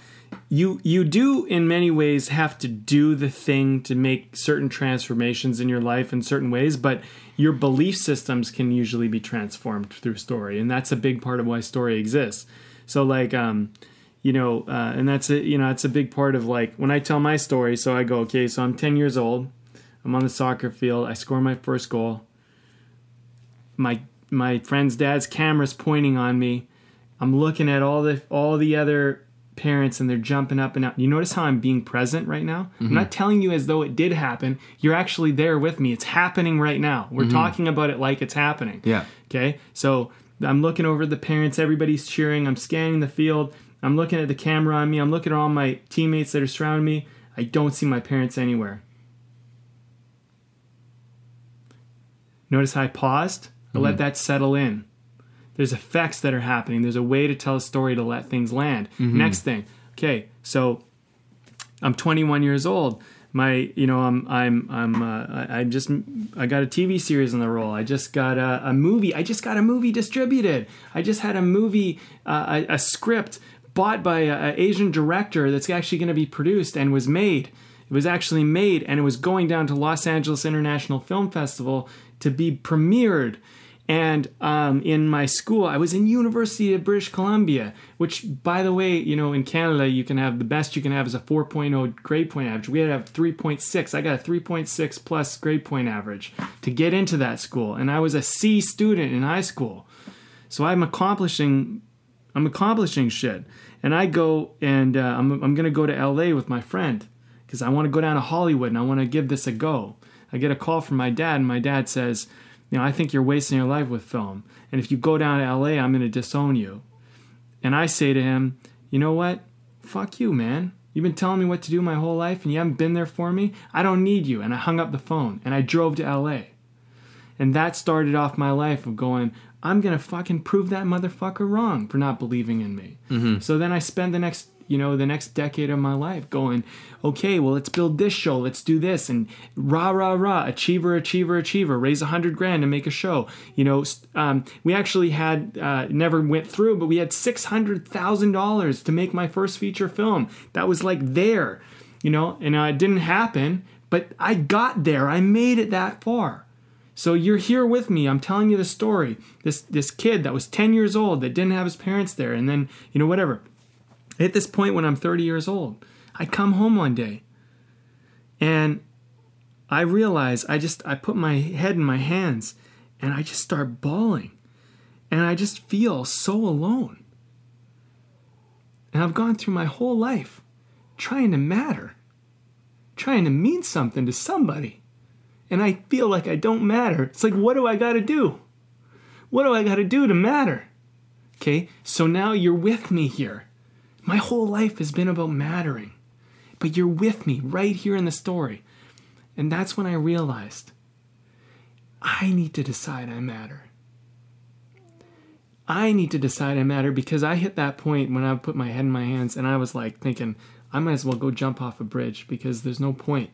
you you do in many ways have to do the thing to make certain transformations in your life in certain ways, but your belief systems can usually be transformed through story, and that's a big part of why story exists. So like um you know, uh, and that's a you know, that's a big part of like when I tell my story. So I go, okay, so I'm 10 years old. I'm on the soccer field. I score my first goal. My my friend's dad's camera's pointing on me. I'm looking at all the all the other parents and they're jumping up and out. You notice how I'm being present right now? I'm mm-hmm. not telling you as though it did happen. You're actually there with me. It's happening right now. We're mm-hmm. talking about it like it's happening. Yeah. Okay. So I'm looking over the parents. Everybody's cheering. I'm scanning the field. I'm looking at the camera on me. I'm looking at all my teammates that are surrounding me. I don't see my parents anywhere. Notice how I paused? I let that settle in. There's effects that are happening. There's a way to tell a story to let things land. Next thing. Okay, so I'm 21 years old. My, you know, I'm, I'm, I'm, uh, I, I just, I got a TV series on the roll. I just got a, a movie. I just got a movie distributed. I just had a movie, uh, a, a script bought by an Asian director that's actually going to be produced and was made. It was actually made and it was going down to Los Angeles International Film Festival to be premiered. And um, in my school, I was in University of British Columbia, which, by the way, you know, in Canada, you can have the best you can have is a 4.0 grade point average. We had to have 3.6. I got a 3.6 plus grade point average to get into that school, and I was a C student in high school. So I'm accomplishing, I'm accomplishing shit. And I go and uh, I'm, I'm gonna go to LA with my friend because I want to go down to Hollywood and I want to give this a go. I get a call from my dad, and my dad says, you know, I think you're wasting your life with film. And if you go down to LA, I'm going to disown you. And I say to him, you know what? Fuck you, man. You've been telling me what to do my whole life and you haven't been there for me. I don't need you. And I hung up the phone and I drove to LA. And that started off my life of going, I'm going to fucking prove that motherfucker wrong for not believing in me. Mm-hmm. So then I spend the next, you know, the next decade of my life going, okay, well, let's build this show. Let's do this. And rah, rah, rah, achiever, achiever, achiever, raise a hundred grand and make a show. You know, um, we actually had, uh, never went through, but we had $600,000 to make my first feature film. That was like there, you know, and uh, it didn't happen, but I got there. I made it that far. So you're here with me. I'm telling you the story. This this kid that was 10 years old that didn't have his parents there, and then you know whatever. At this point, when I'm 30 years old, I come home one day, and I realize I just I put my head in my hands, and I just start bawling, and I just feel so alone. And I've gone through my whole life trying to matter, trying to mean something to somebody and I feel like I don't matter. It's like, what do I got to do? What do I got to do to matter? Okay, so now you're with me here. My whole life has been about mattering, but you're with me right here in the story. And that's when I realized I need to decide I matter. I need to decide I matter because I hit that point when I put my head in my hands and I was like thinking, I might as well go jump off a bridge because there's no point.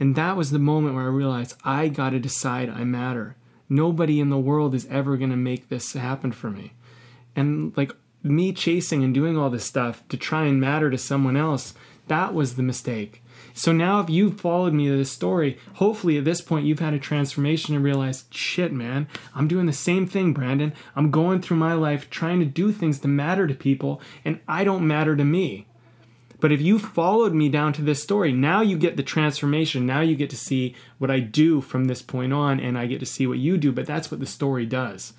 And that was the moment where I realized I got to decide I matter. Nobody in the world is ever going to make this happen for me. And like me chasing and doing all this stuff to try and matter to someone else, that was the mistake. So now, if you've followed me to this story, hopefully at this point you've had a transformation and realized, shit, man, I'm doing the same thing, Brandon. I'm going through my life trying to do things to matter to people, and I don't matter to me. But if you followed me down to this story, now you get the transformation. Now you get to see what I do from this point on, and I get to see what you do. But that's what the story does.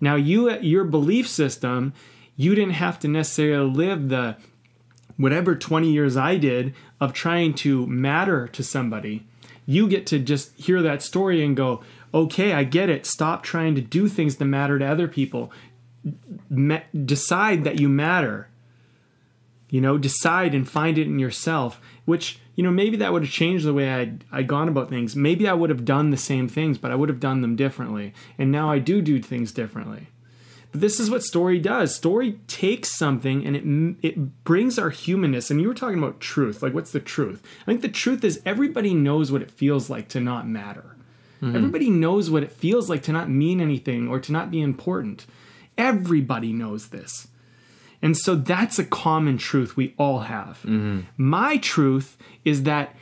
Now, you, your belief system, you didn't have to necessarily live the whatever 20 years I did of trying to matter to somebody. You get to just hear that story and go, okay, I get it. Stop trying to do things to matter to other people. Ma- decide that you matter you know decide and find it in yourself which you know maybe that would have changed the way i'd, I'd gone about things maybe i would have done the same things but i would have done them differently and now i do do things differently But this is what story does. Story takes something and it it brings our humanness. And you were talking about truth. Like, what's the truth? I think the truth is everybody knows what it feels like to not matter. Mm-hmm. Everybody knows what it feels like to not mean anything or to not be important. Everybody knows this. And so that's a common truth we all have. Mm-hmm. My truth is that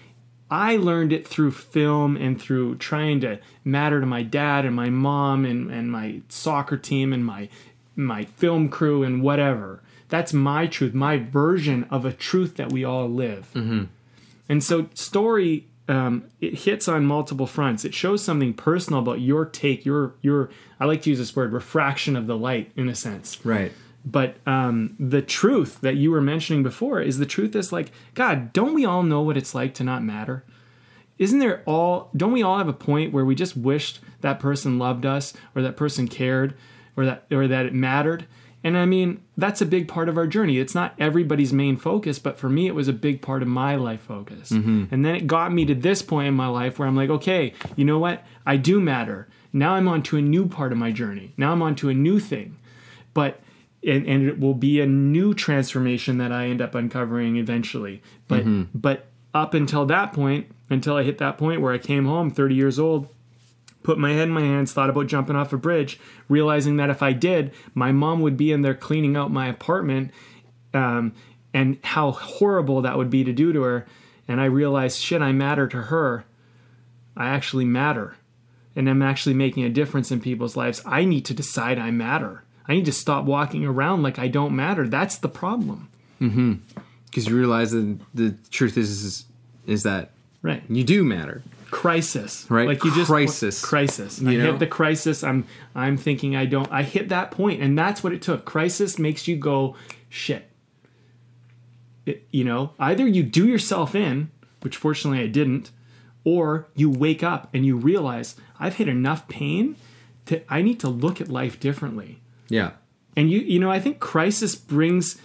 I learned it through film and through trying to matter to my dad and my mom and, and my soccer team and my my film crew and whatever. That's my truth, my version of a truth that we all live. Mm-hmm. And so, story um, it hits on multiple fronts. It shows something personal about your take, your your. I like to use this word, refraction of the light, in a sense. Right. But um, the truth that you were mentioning before is the truth is like, God, don't we all know what it's like to not matter? Isn't there all, don't we all have a point where we just wished that person loved us or that person cared or that, or that it mattered? And I mean, that's a big part of our journey. It's not everybody's main focus, but for me, it was a big part of my life focus. Mm-hmm. And then it got me to this point in my life where I'm like, okay, you know what? I do matter. Now I'm on to a new part of my journey. Now I'm on to a new thing. But and, and it will be a new transformation that I end up uncovering eventually. But mm-hmm. but up until that point, until I hit that point where I came home 30 years old, put my head in my hands, thought about jumping off a bridge, realizing that if I did, my mom would be in there cleaning out my apartment, um, and how horrible that would be to do to her. And I realized, shit, I matter to her. I actually matter. And I'm actually making a difference in people's lives. I need to decide I matter. I need to stop walking around like I don't matter. That's the problem. Mm-hmm. Because you realize that the truth is, is is that right you do matter. Crisis, right? Like you just crisis, crisis. You I know? hit the crisis. I'm I'm thinking I don't. I hit that point, and that's what it took. Crisis makes you go shit. It, you know, either you do yourself in, which fortunately I didn't, or you wake up and you realize I've hit enough pain to I need to look at life differently. Yeah. And you you know, I think crisis brings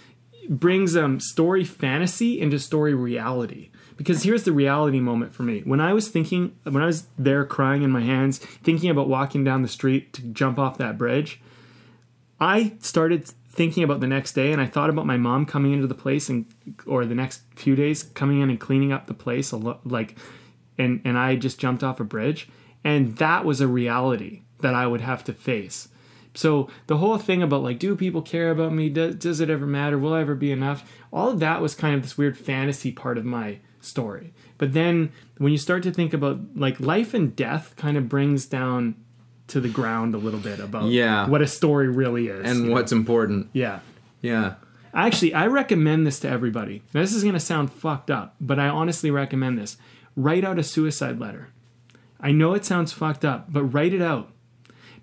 brings um story fantasy into story reality. Because here's the reality moment for me. When I was thinking when I was there crying in my hands, thinking about walking down the street to jump off that bridge, I started thinking about the next day and I thought about my mom coming into the place and or the next few days coming in and cleaning up the place like and and I just jumped off a bridge and that was a reality that I would have to face so the whole thing about like, do people care about me? Does, does it ever matter? Will I ever be enough? All of that was kind of this weird fantasy part of my story. But then when you start to think about like life and death, kind of brings down to the ground a little bit about yeah. what a story really is and what's know? important. Yeah. Yeah. Actually, I recommend this to everybody. Now, this is going to sound fucked up, but I honestly recommend this. Write out a suicide letter. I know it sounds fucked up, but write it out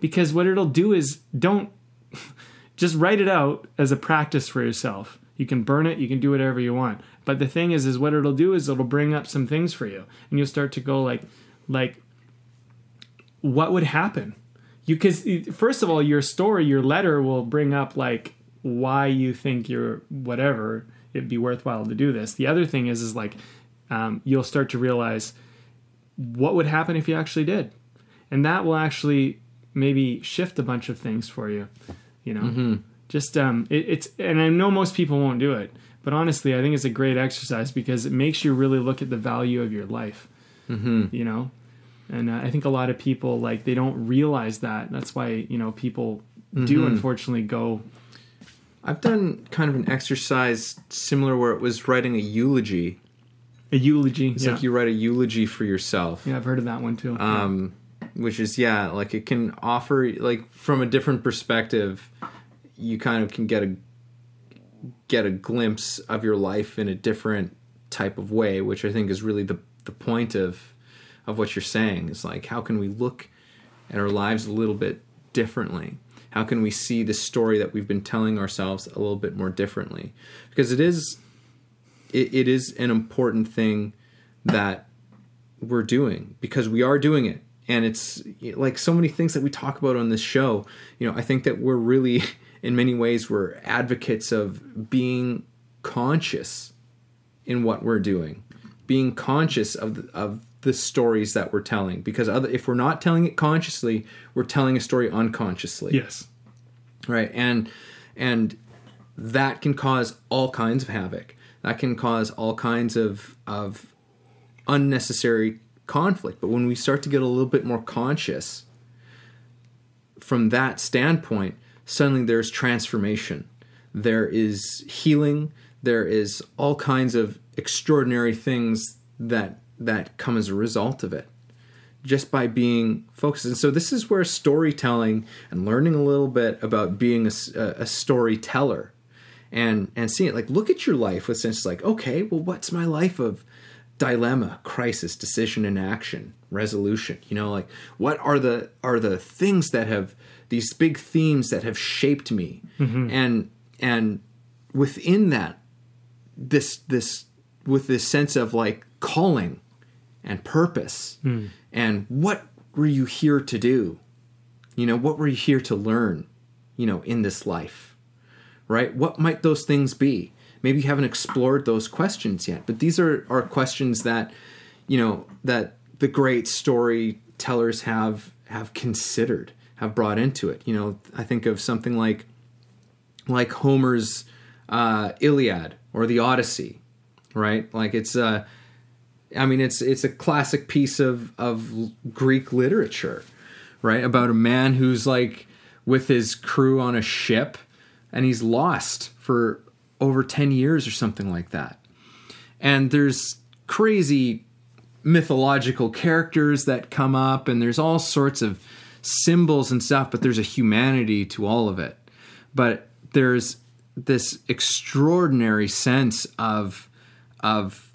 because what it'll do is don't just write it out as a practice for yourself. You can burn it, you can do whatever you want. But the thing is is what it'll do is it'll bring up some things for you and you'll start to go like like what would happen? You cuz first of all your story, your letter will bring up like why you think you're whatever it'd be worthwhile to do this. The other thing is is like um, you'll start to realize what would happen if you actually did. And that will actually maybe shift a bunch of things for you. You know, mm-hmm. just um, it, it's and I know most people won't do it, but honestly, I think it's a great exercise because it makes you really look at the value of your life. Mm-hmm. You know, and uh, I think a lot of people like they don't realize that. That's why you know people mm-hmm. do unfortunately go. I've done kind of an exercise similar where it was writing a eulogy. A eulogy. It's yeah. like you write a eulogy for yourself. Yeah, I've heard of that one too. Um, which is yeah, like it can offer like from a different perspective, you kind of can get a get a glimpse of your life in a different type of way, which I think is really the the point of of what you're saying is like how can we look at our lives a little bit differently? How can we see the story that we've been telling ourselves a little bit more differently? Because it is it, it is an important thing that we're doing because we are doing it and it's like so many things that we talk about on this show. You know i think that we're really in many ways we're advocates of being conscious in what we're doing. Being conscious of the, of the stories that we're telling. Because other, if we're not telling it consciously we're telling a story unconsciously. Yes. Right? And and that can cause all kinds of havoc. That can cause all kinds of of unnecessary conflict but when we start to get a little bit more conscious from that standpoint suddenly there's transformation. There is healing. There is all kinds of extraordinary things that that come as a result of it just by being focused. And so this is where storytelling and learning a little bit about being a, a storyteller and and seeing it. Like look at your life with sense like okay well what's my life of dilemma crisis decision and action resolution. You know like what are the are the things that have these big themes that have shaped me? Mm-hmm. And and within that this this with this sense of like calling and purpose hmm. and what were you here to do? You know what were you here to learn you know in this life? Right? What might those things be maybe you haven't explored those questions yet but these are are questions that you know that the great storytellers have have considered have brought into it you know i think of something like like homer's uh, iliad or the odyssey right like it's a, I mean, it's it's a classic piece of of Greek literature, right? About a man who's like with his crew on a ship, and he's lost for over ten years or something like that. And there's crazy mythological characters that come up, and there's all sorts of symbols and stuff, but there's a humanity to all of it. But there's this extraordinary sense of of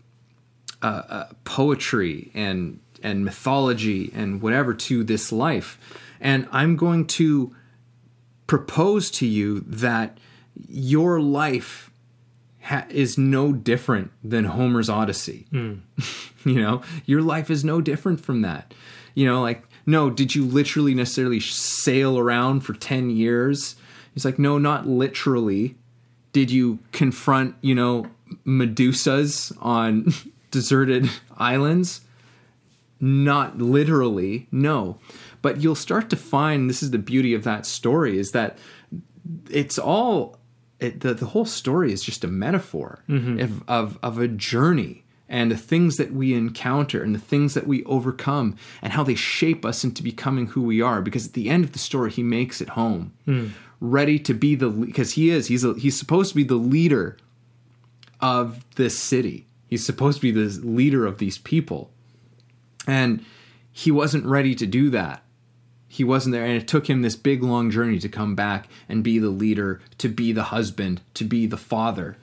uh, uh, poetry and and mythology and whatever to this life, and I'm going to propose to you that your life ha- is no different than Homer's Odyssey. Hmm. you know, your life is no different from that. You know, like no, did you literally necessarily sail around for ten years? He's like, no, not literally. Did you confront, you know, Medusas on deserted islands? Not literally, no. But you'll start to find this is the beauty of that story is that it's all it, the the whole story is just a metaphor mm-hmm. of, of of a journey and the things that we encounter and the things that we overcome and how they shape us into becoming who we are. Because at the end of the story, he makes it home, hmm. ready to be the because he is he's a, he's supposed to be the leader of this city. He's supposed to be the leader of these people. And he wasn't ready to do that. He wasn't there. And it took him this big, long journey to come back and be the leader, to be the husband, to be the father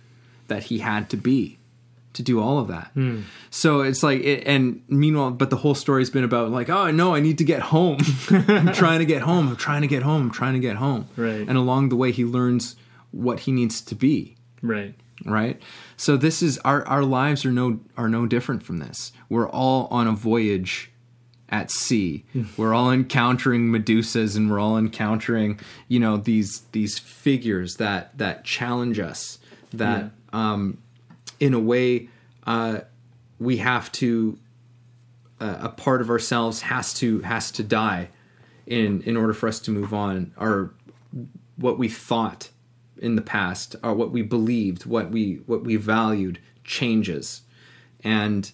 that he had to be, to do all of that. Hmm. So it's like, it, and meanwhile, but the whole story's been about, like, oh, no, I need to get home. I'm trying to get home. I'm trying to get home. I'm trying to get home. Right. And along the way, he learns what he needs to be Right. right so this is our our lives are no are no different from this we're all on a voyage at sea. We're all encountering medusas and we're all encountering you know these these figures that that challenge us that um in a way uh we have to uh, a part of ourselves has to has to die in in order for us to move on. Or what we thought in the past or what we believed what we what we valued changes. And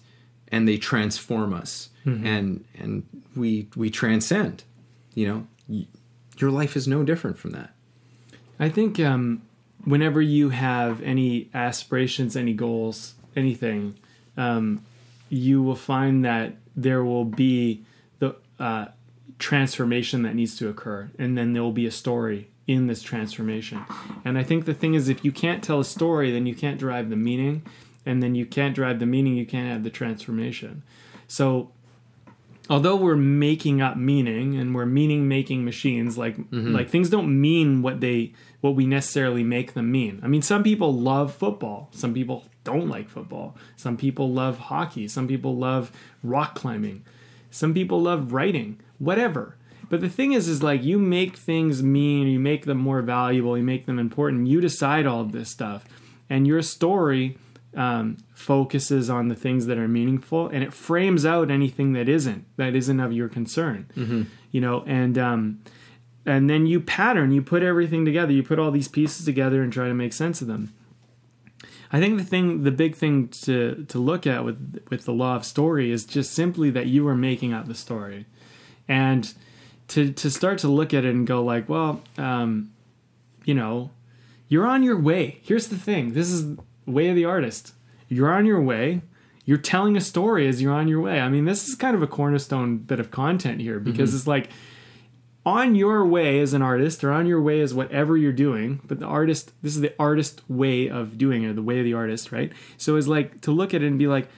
and they transform us. And and we we transcend you know? Y- your life is no different from that. I think um, whenever you have any aspirations, any goals, anything, um, you will find that there will be the uh, transformation that needs to occur, and then there will be a story in this transformation. And I think the thing is, if you can't tell a story, then you can't derive the meaning, and then you can't drive the meaning, you can't have the transformation. So although we're making up meaning and we're meaning making machines like mm-hmm. like things don't mean what they what we necessarily make them mean. I mean some people love football. Some people don't like football. Some people love hockey. Some people love rock climbing. Some people love writing. Whatever. But the thing is is like you make things mean you make them more valuable you make them important you decide all of this stuff and your story um, focuses on the things that are meaningful and it frames out anything that isn't that isn't of your concern you know and um, and then you pattern, you put everything together, you put all these pieces together and try to make sense of them. I think the thing, the big thing to to look at with with the law of story is just simply that you are making up the story, and to to start to look at it and go like, well, um, you know, you're on your way. Here's the thing. This is way of the artist. You're on your way. You're telling a story as you're on your way. I mean, this is kind of a cornerstone bit of content here because mm-hmm. it's like on your way as an artist or on your way as whatever you're doing but the artist this is the artist way of doing it the way of the artist right so it's like to look at it and be like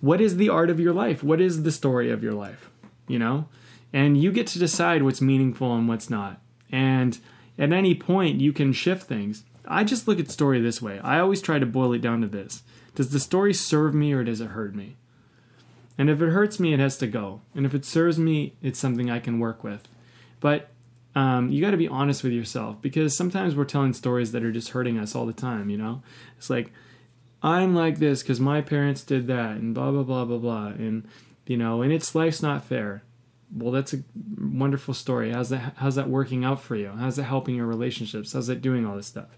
what is the art of your life what is the story of your life you know and you get to decide what's meaningful and what's not and at any point you can shift things i just look at story this way. I always try to boil it down to this. Does the story serve me or does it hurt me? And if it hurts me it has to go. And if it serves me it's something i can work with. But um, you got to be honest with yourself because sometimes we're telling stories that are just hurting us all the time. You know, it's like I'm like this because my parents did that, and blah blah blah blah blah, and you know, and it's life's not fair. Well, that's a wonderful story. How's that? How's that working out for you? How's it helping your relationships? How's it doing all this stuff?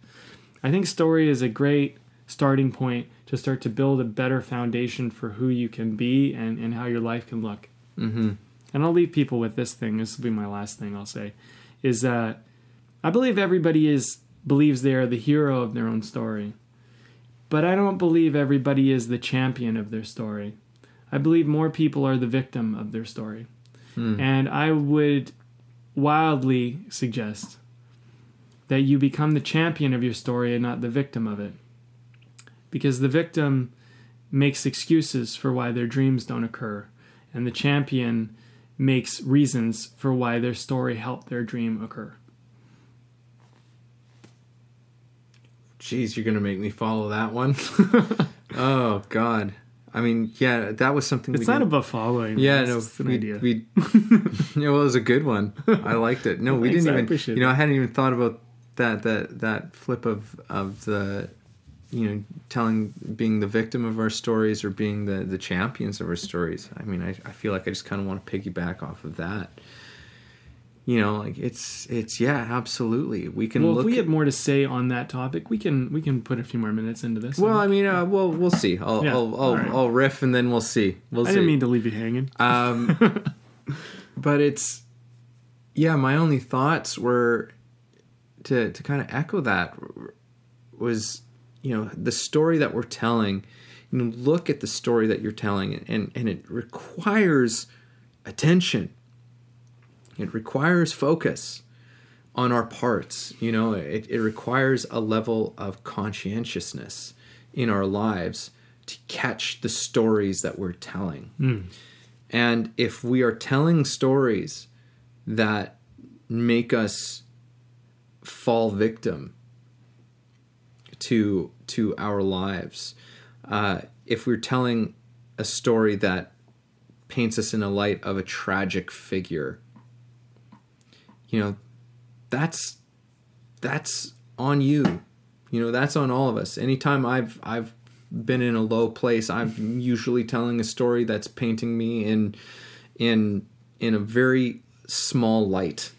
I think story is a great starting point to start to build a better foundation for who you can be and, and how your life can look. Mm-hmm and I'll leave people with this thing. This will be my last thing I'll say, is that I believe everybody is believes they are the hero of their own story, but I don't believe everybody is the champion of their story. I believe more people are the victim of their story, hmm. and I would wildly suggest that you become the champion of your story and not the victim of it, because the victim makes excuses for why their dreams don't occur, and the champion makes reasons for why their story helped their dream occur. Jeez, you're gonna make me follow that one. oh God. I mean, yeah, that was something. It's not did. about following. Yeah, no, an we, idea. We, yeah, well, it was a good one. I liked it. No, we Thanks, didn't even. You know, I hadn't even thought about that that that flip of of the you know telling being the victim of our stories or being the the champions of our stories i mean i, I feel like i just kind of want to piggyback off of that you know like it's it's yeah absolutely. We can well if we have more to say on that topic we can we can put a few more minutes into this well i mean uh, well we'll see. I'll yeah, I'll, I'll, right. I'll, riff and then we'll see. We'll i see. didn't mean to leave you hanging. Um but it's yeah my only thoughts were to to kind of echo that was you know the story that we're telling you know look at the story that you're telling and and it requires attention it requires focus on our parts you know it, it requires a level of conscientiousness in our lives to catch the stories that we're telling mm. and if we are telling stories that make us fall victim to to our lives. Uh, if we're telling a story that paints us in a light of a tragic figure, you know, that's that's on you. You know, that's on all of us. Anytime I've I've been in a low place, I'm usually telling a story that's painting me in in in a very small light.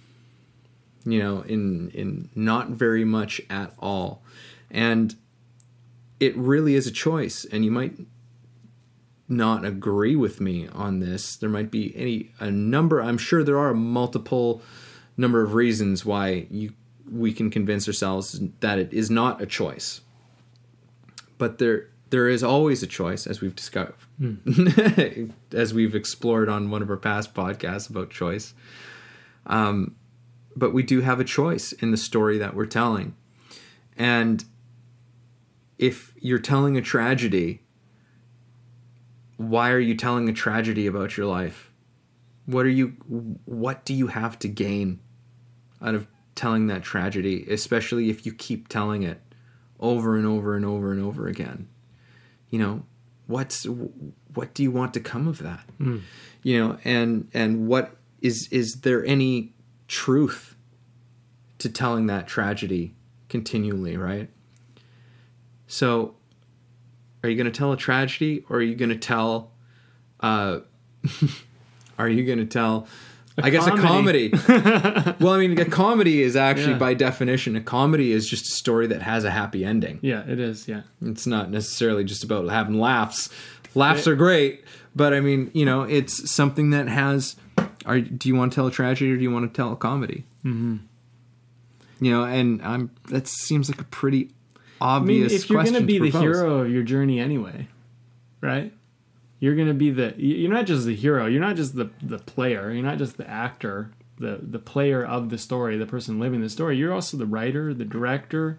You know, in in not very much at all. And it really is a choice. And you might not agree with me on this. There might be any a number. I'm sure there are multiple number of reasons why you we can convince ourselves that it is not a choice. But there there is always a choice, as we've discovered, mm. as we've explored on one of our past podcasts about choice. Um, but we do have a choice in the story that we're telling, and if you're telling a tragedy, why are you telling a tragedy about your life? What are you what do you have to gain out of telling that tragedy, especially if you keep telling it over and over and over and over again? You know, what's what do you want to come of that? Mm. You know, and and what is is there any truth to telling that tragedy continually, right? So, are you going to tell a tragedy, or are you going to tell? Uh, are you going to tell I guess a comedy. comedy. well, I mean, a comedy is actually Yeah. by definition a comedy is just a story that has a happy ending. Yeah, it is. Yeah. It's not necessarily just about having laughs. Laughs are great, but I mean, you know, it's something that has. Are do you want to tell a tragedy or do you want to tell a comedy? Mm-hmm. You know, and I'm. That seems like a pretty obvious. I mean, if you're going to be the hero of your journey anyway, right? You're going to be the. You're not just the hero. You're not just the the player. You're not just the actor, the the player of the story, the person living the story. You're also the writer, the director,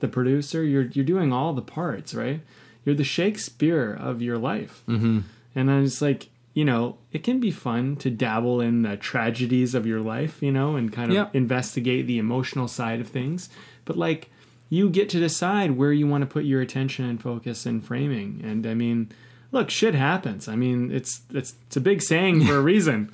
the producer. You're you're doing all the parts, right? You're the Shakespeare of your life. Mm-hmm. And I was like, you know, it can be fun to dabble in the tragedies of your life, you know, and kind of Yeah. investigate the emotional side of things. But like, you get to decide where you want to put your attention and focus and framing. And I mean, look, shit happens. I mean, it's it's it's a big saying for a reason.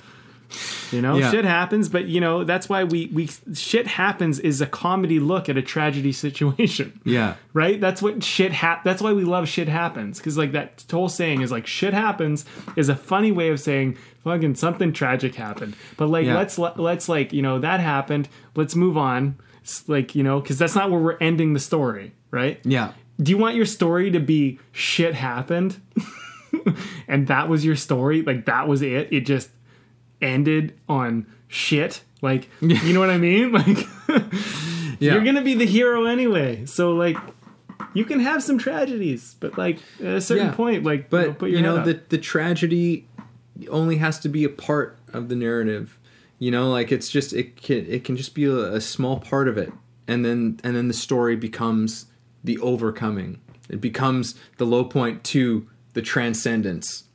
You know, Yeah. shit happens, but you know that's why we we shit happens is a comedy look at a tragedy situation Yeah. right? That's what shit hap. That's why we love shit happens because like that whole saying is like shit happens is a funny way of saying fucking something tragic happened. But like Yeah. let's let's like you know that happened. Let's move on. It's like you know because that's not where we're ending the story, right? Yeah. Do you want your story to be shit happened? and that was your story? Like that was it? It just ended on shit? Like you know what I mean? Like Yeah. you're gonna be the hero anyway. So like you can have some tragedies, but like at a certain Yeah. point, like but you know, put your you know the the tragedy only has to be a part of the narrative you know like it's just it can it can just be a, a small part of it and then and then the story becomes the overcoming it becomes the low point to the transcendence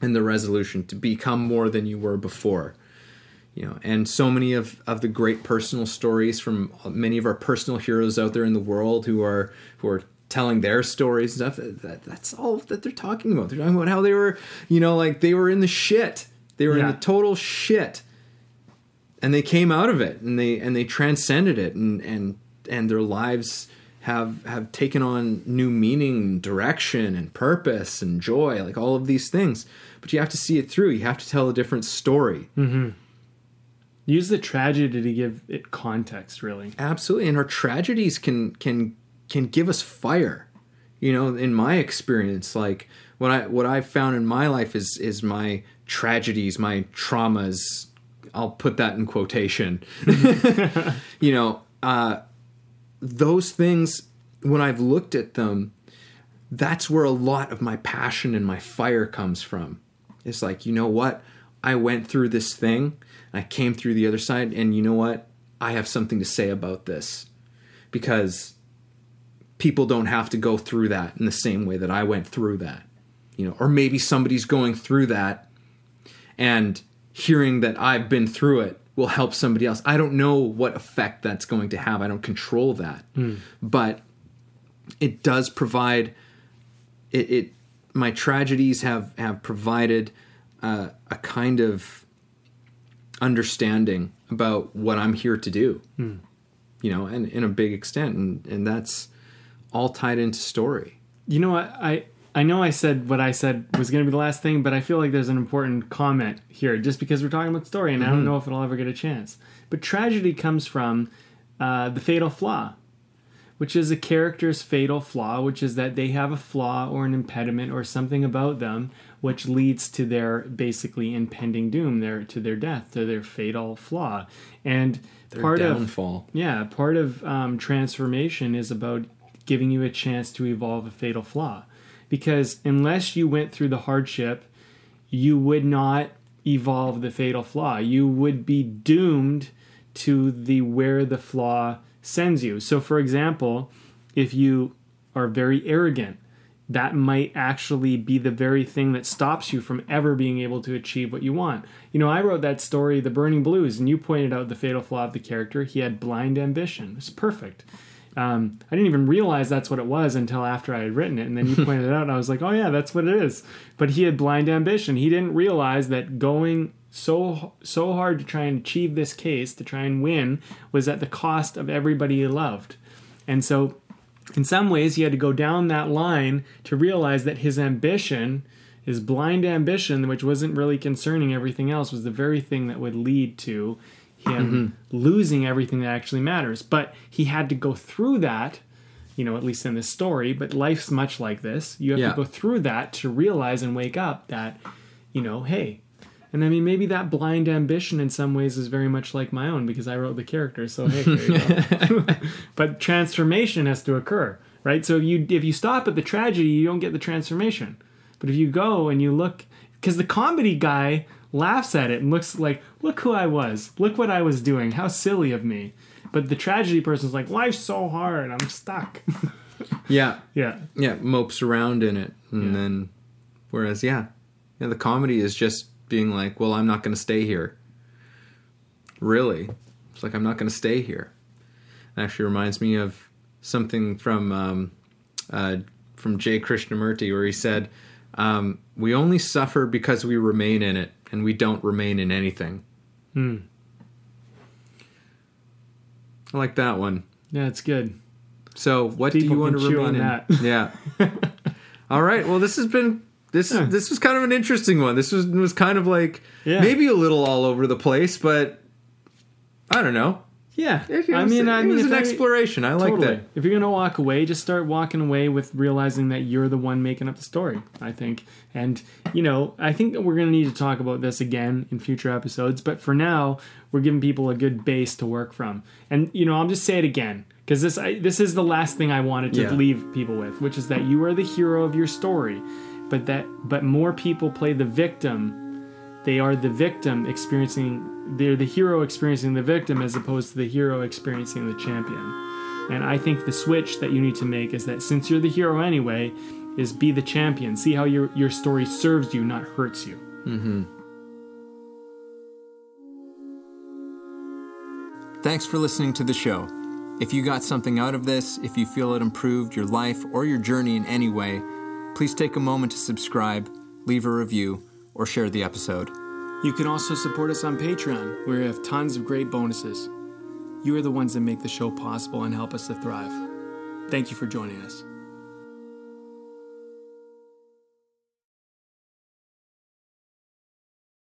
and the resolution to become more than you were before you know. And so many of of the great personal stories from many of our personal heroes out there in the world who are who are telling their stories and stuff that, that's all that they're talking about. They're talking about how they were you know like they were in the shit. They were in the total shit. And they came out of it and they and they transcended it and and and their lives have have taken on new meaning direction and purpose and joy like all of these things. But you have to see it through. You have to tell a different story. Use the tragedy to give it context, really. absolutely. And our tragedies can can can give us fire. You know in my experience like what i what i've found in my life is is my tragedies my traumas. I'll put that in quotation. You know uh those things when i've looked at them that's where a lot of my passion and my fire comes from. It's like you know what? I went through this thing i came through the other side and you know what? I have something to say about this. Because people don't have to go through that in the same way that I went through that. You know, or maybe somebody's going through that and hearing that I've been through it will help somebody else. I don't know what effect that's going to have. I don't control that. But it does provide it, it my tragedies have have provided uh, a kind of understanding about what I'm here to do you know, and in a big extent, and and that's all tied into story. You know what? I I know I said what I said was going to be the last thing, but I feel like there's an important comment here, just because we're talking about story, and I Mm-hmm. don't know if it'll ever get a chance. But tragedy comes from uh, the fatal flaw, which is a character's fatal flaw, which is that they have a flaw or an impediment or something about them which leads to their basically impending doom, their to their death, to their fatal flaw, and Their part of downfall. yeah, part of um, transformation is about giving you a chance to evolve a fatal flaw. Because unless you went through the hardship, you would not evolve the fatal flaw. You would be doomed to the where the flaw sends you. So, for example, if you are very arrogant, that might actually be the very thing that stops you from ever being able to achieve what you want. You know, I wrote that story, The Burning Blues, and you pointed out the fatal flaw of the character. He had blind ambition. It's perfect. Um, I didn't even realize that's what it was until after I had written it, and then you pointed it out, and I was like, "Oh yeah, that's what it is." But he had blind ambition. He didn't realize that going so so hard to try and achieve this case, to try and win, was at the cost of everybody he loved, and so in some ways he had to go down that line to realize that his ambition his blind ambition, which wasn't really concerning everything else, was the very thing that would lead to him mm-hmm. losing everything that actually matters. But he had to go through that, you know, at least in this story. But life's much like this. You have Yeah. to go through that to realize and wake up that, you know, hey. And I mean, maybe that blind ambition in some ways is very much like my own because I wrote the character. So hey, there you go. but transformation has to occur, right? So if you if you stop at the tragedy, you don't get the transformation. But if you go and you look, because the comedy guy laughs at it and looks like, look who I was, look what I was doing, how silly of me. But the tragedy person's like, life's so hard, I'm stuck. Yeah, yeah, yeah, mopes around in it, and Yeah. then whereas yeah, yeah, the comedy is just being like, well, I'm not going to stay here. Really, it's like I'm not going to stay here. It actually reminds me of something from um, uh, from Jay Krishnamurti where he said, um, "We only suffer because we remain in it, and we don't remain in anything." Hmm. I like that one. yeah, it's good. So, what do you want to remain on in? Yeah. All right. Well, this has been this Yeah. this was kind of an interesting one. This was was kind of like Yeah. maybe a little all over the place, but I don't know. Yeah, It, I mean, I mean, if an I- exploration. I like totally. that. If you're gonna walk away, just start walking away with realizing that you're the one making up the story. I think, and you know, I think that we're gonna need to talk about this again in future episodes. But for now, we're giving people a good base to work from. And you know, I'll just say it again because this I, this is the last thing I wanted to Yeah. leave people with, which is that you are the hero of your story, but that but more people play the victim they are the victim experiencing they're the hero experiencing the victim as opposed to the hero experiencing the champion and i think the switch that you need to make is that since you're the hero anyway is be the champion see how your your story serves you not hurts you mm-hmm. Thanks for listening to the show. If you got something out of this, if you feel it improved your life or your journey in any way, please take a moment to subscribe, leave a review, or share the episode. You can also support us on patreon where we have tons of great bonuses. You are the ones that make the show possible and help us to thrive. Thank you for joining us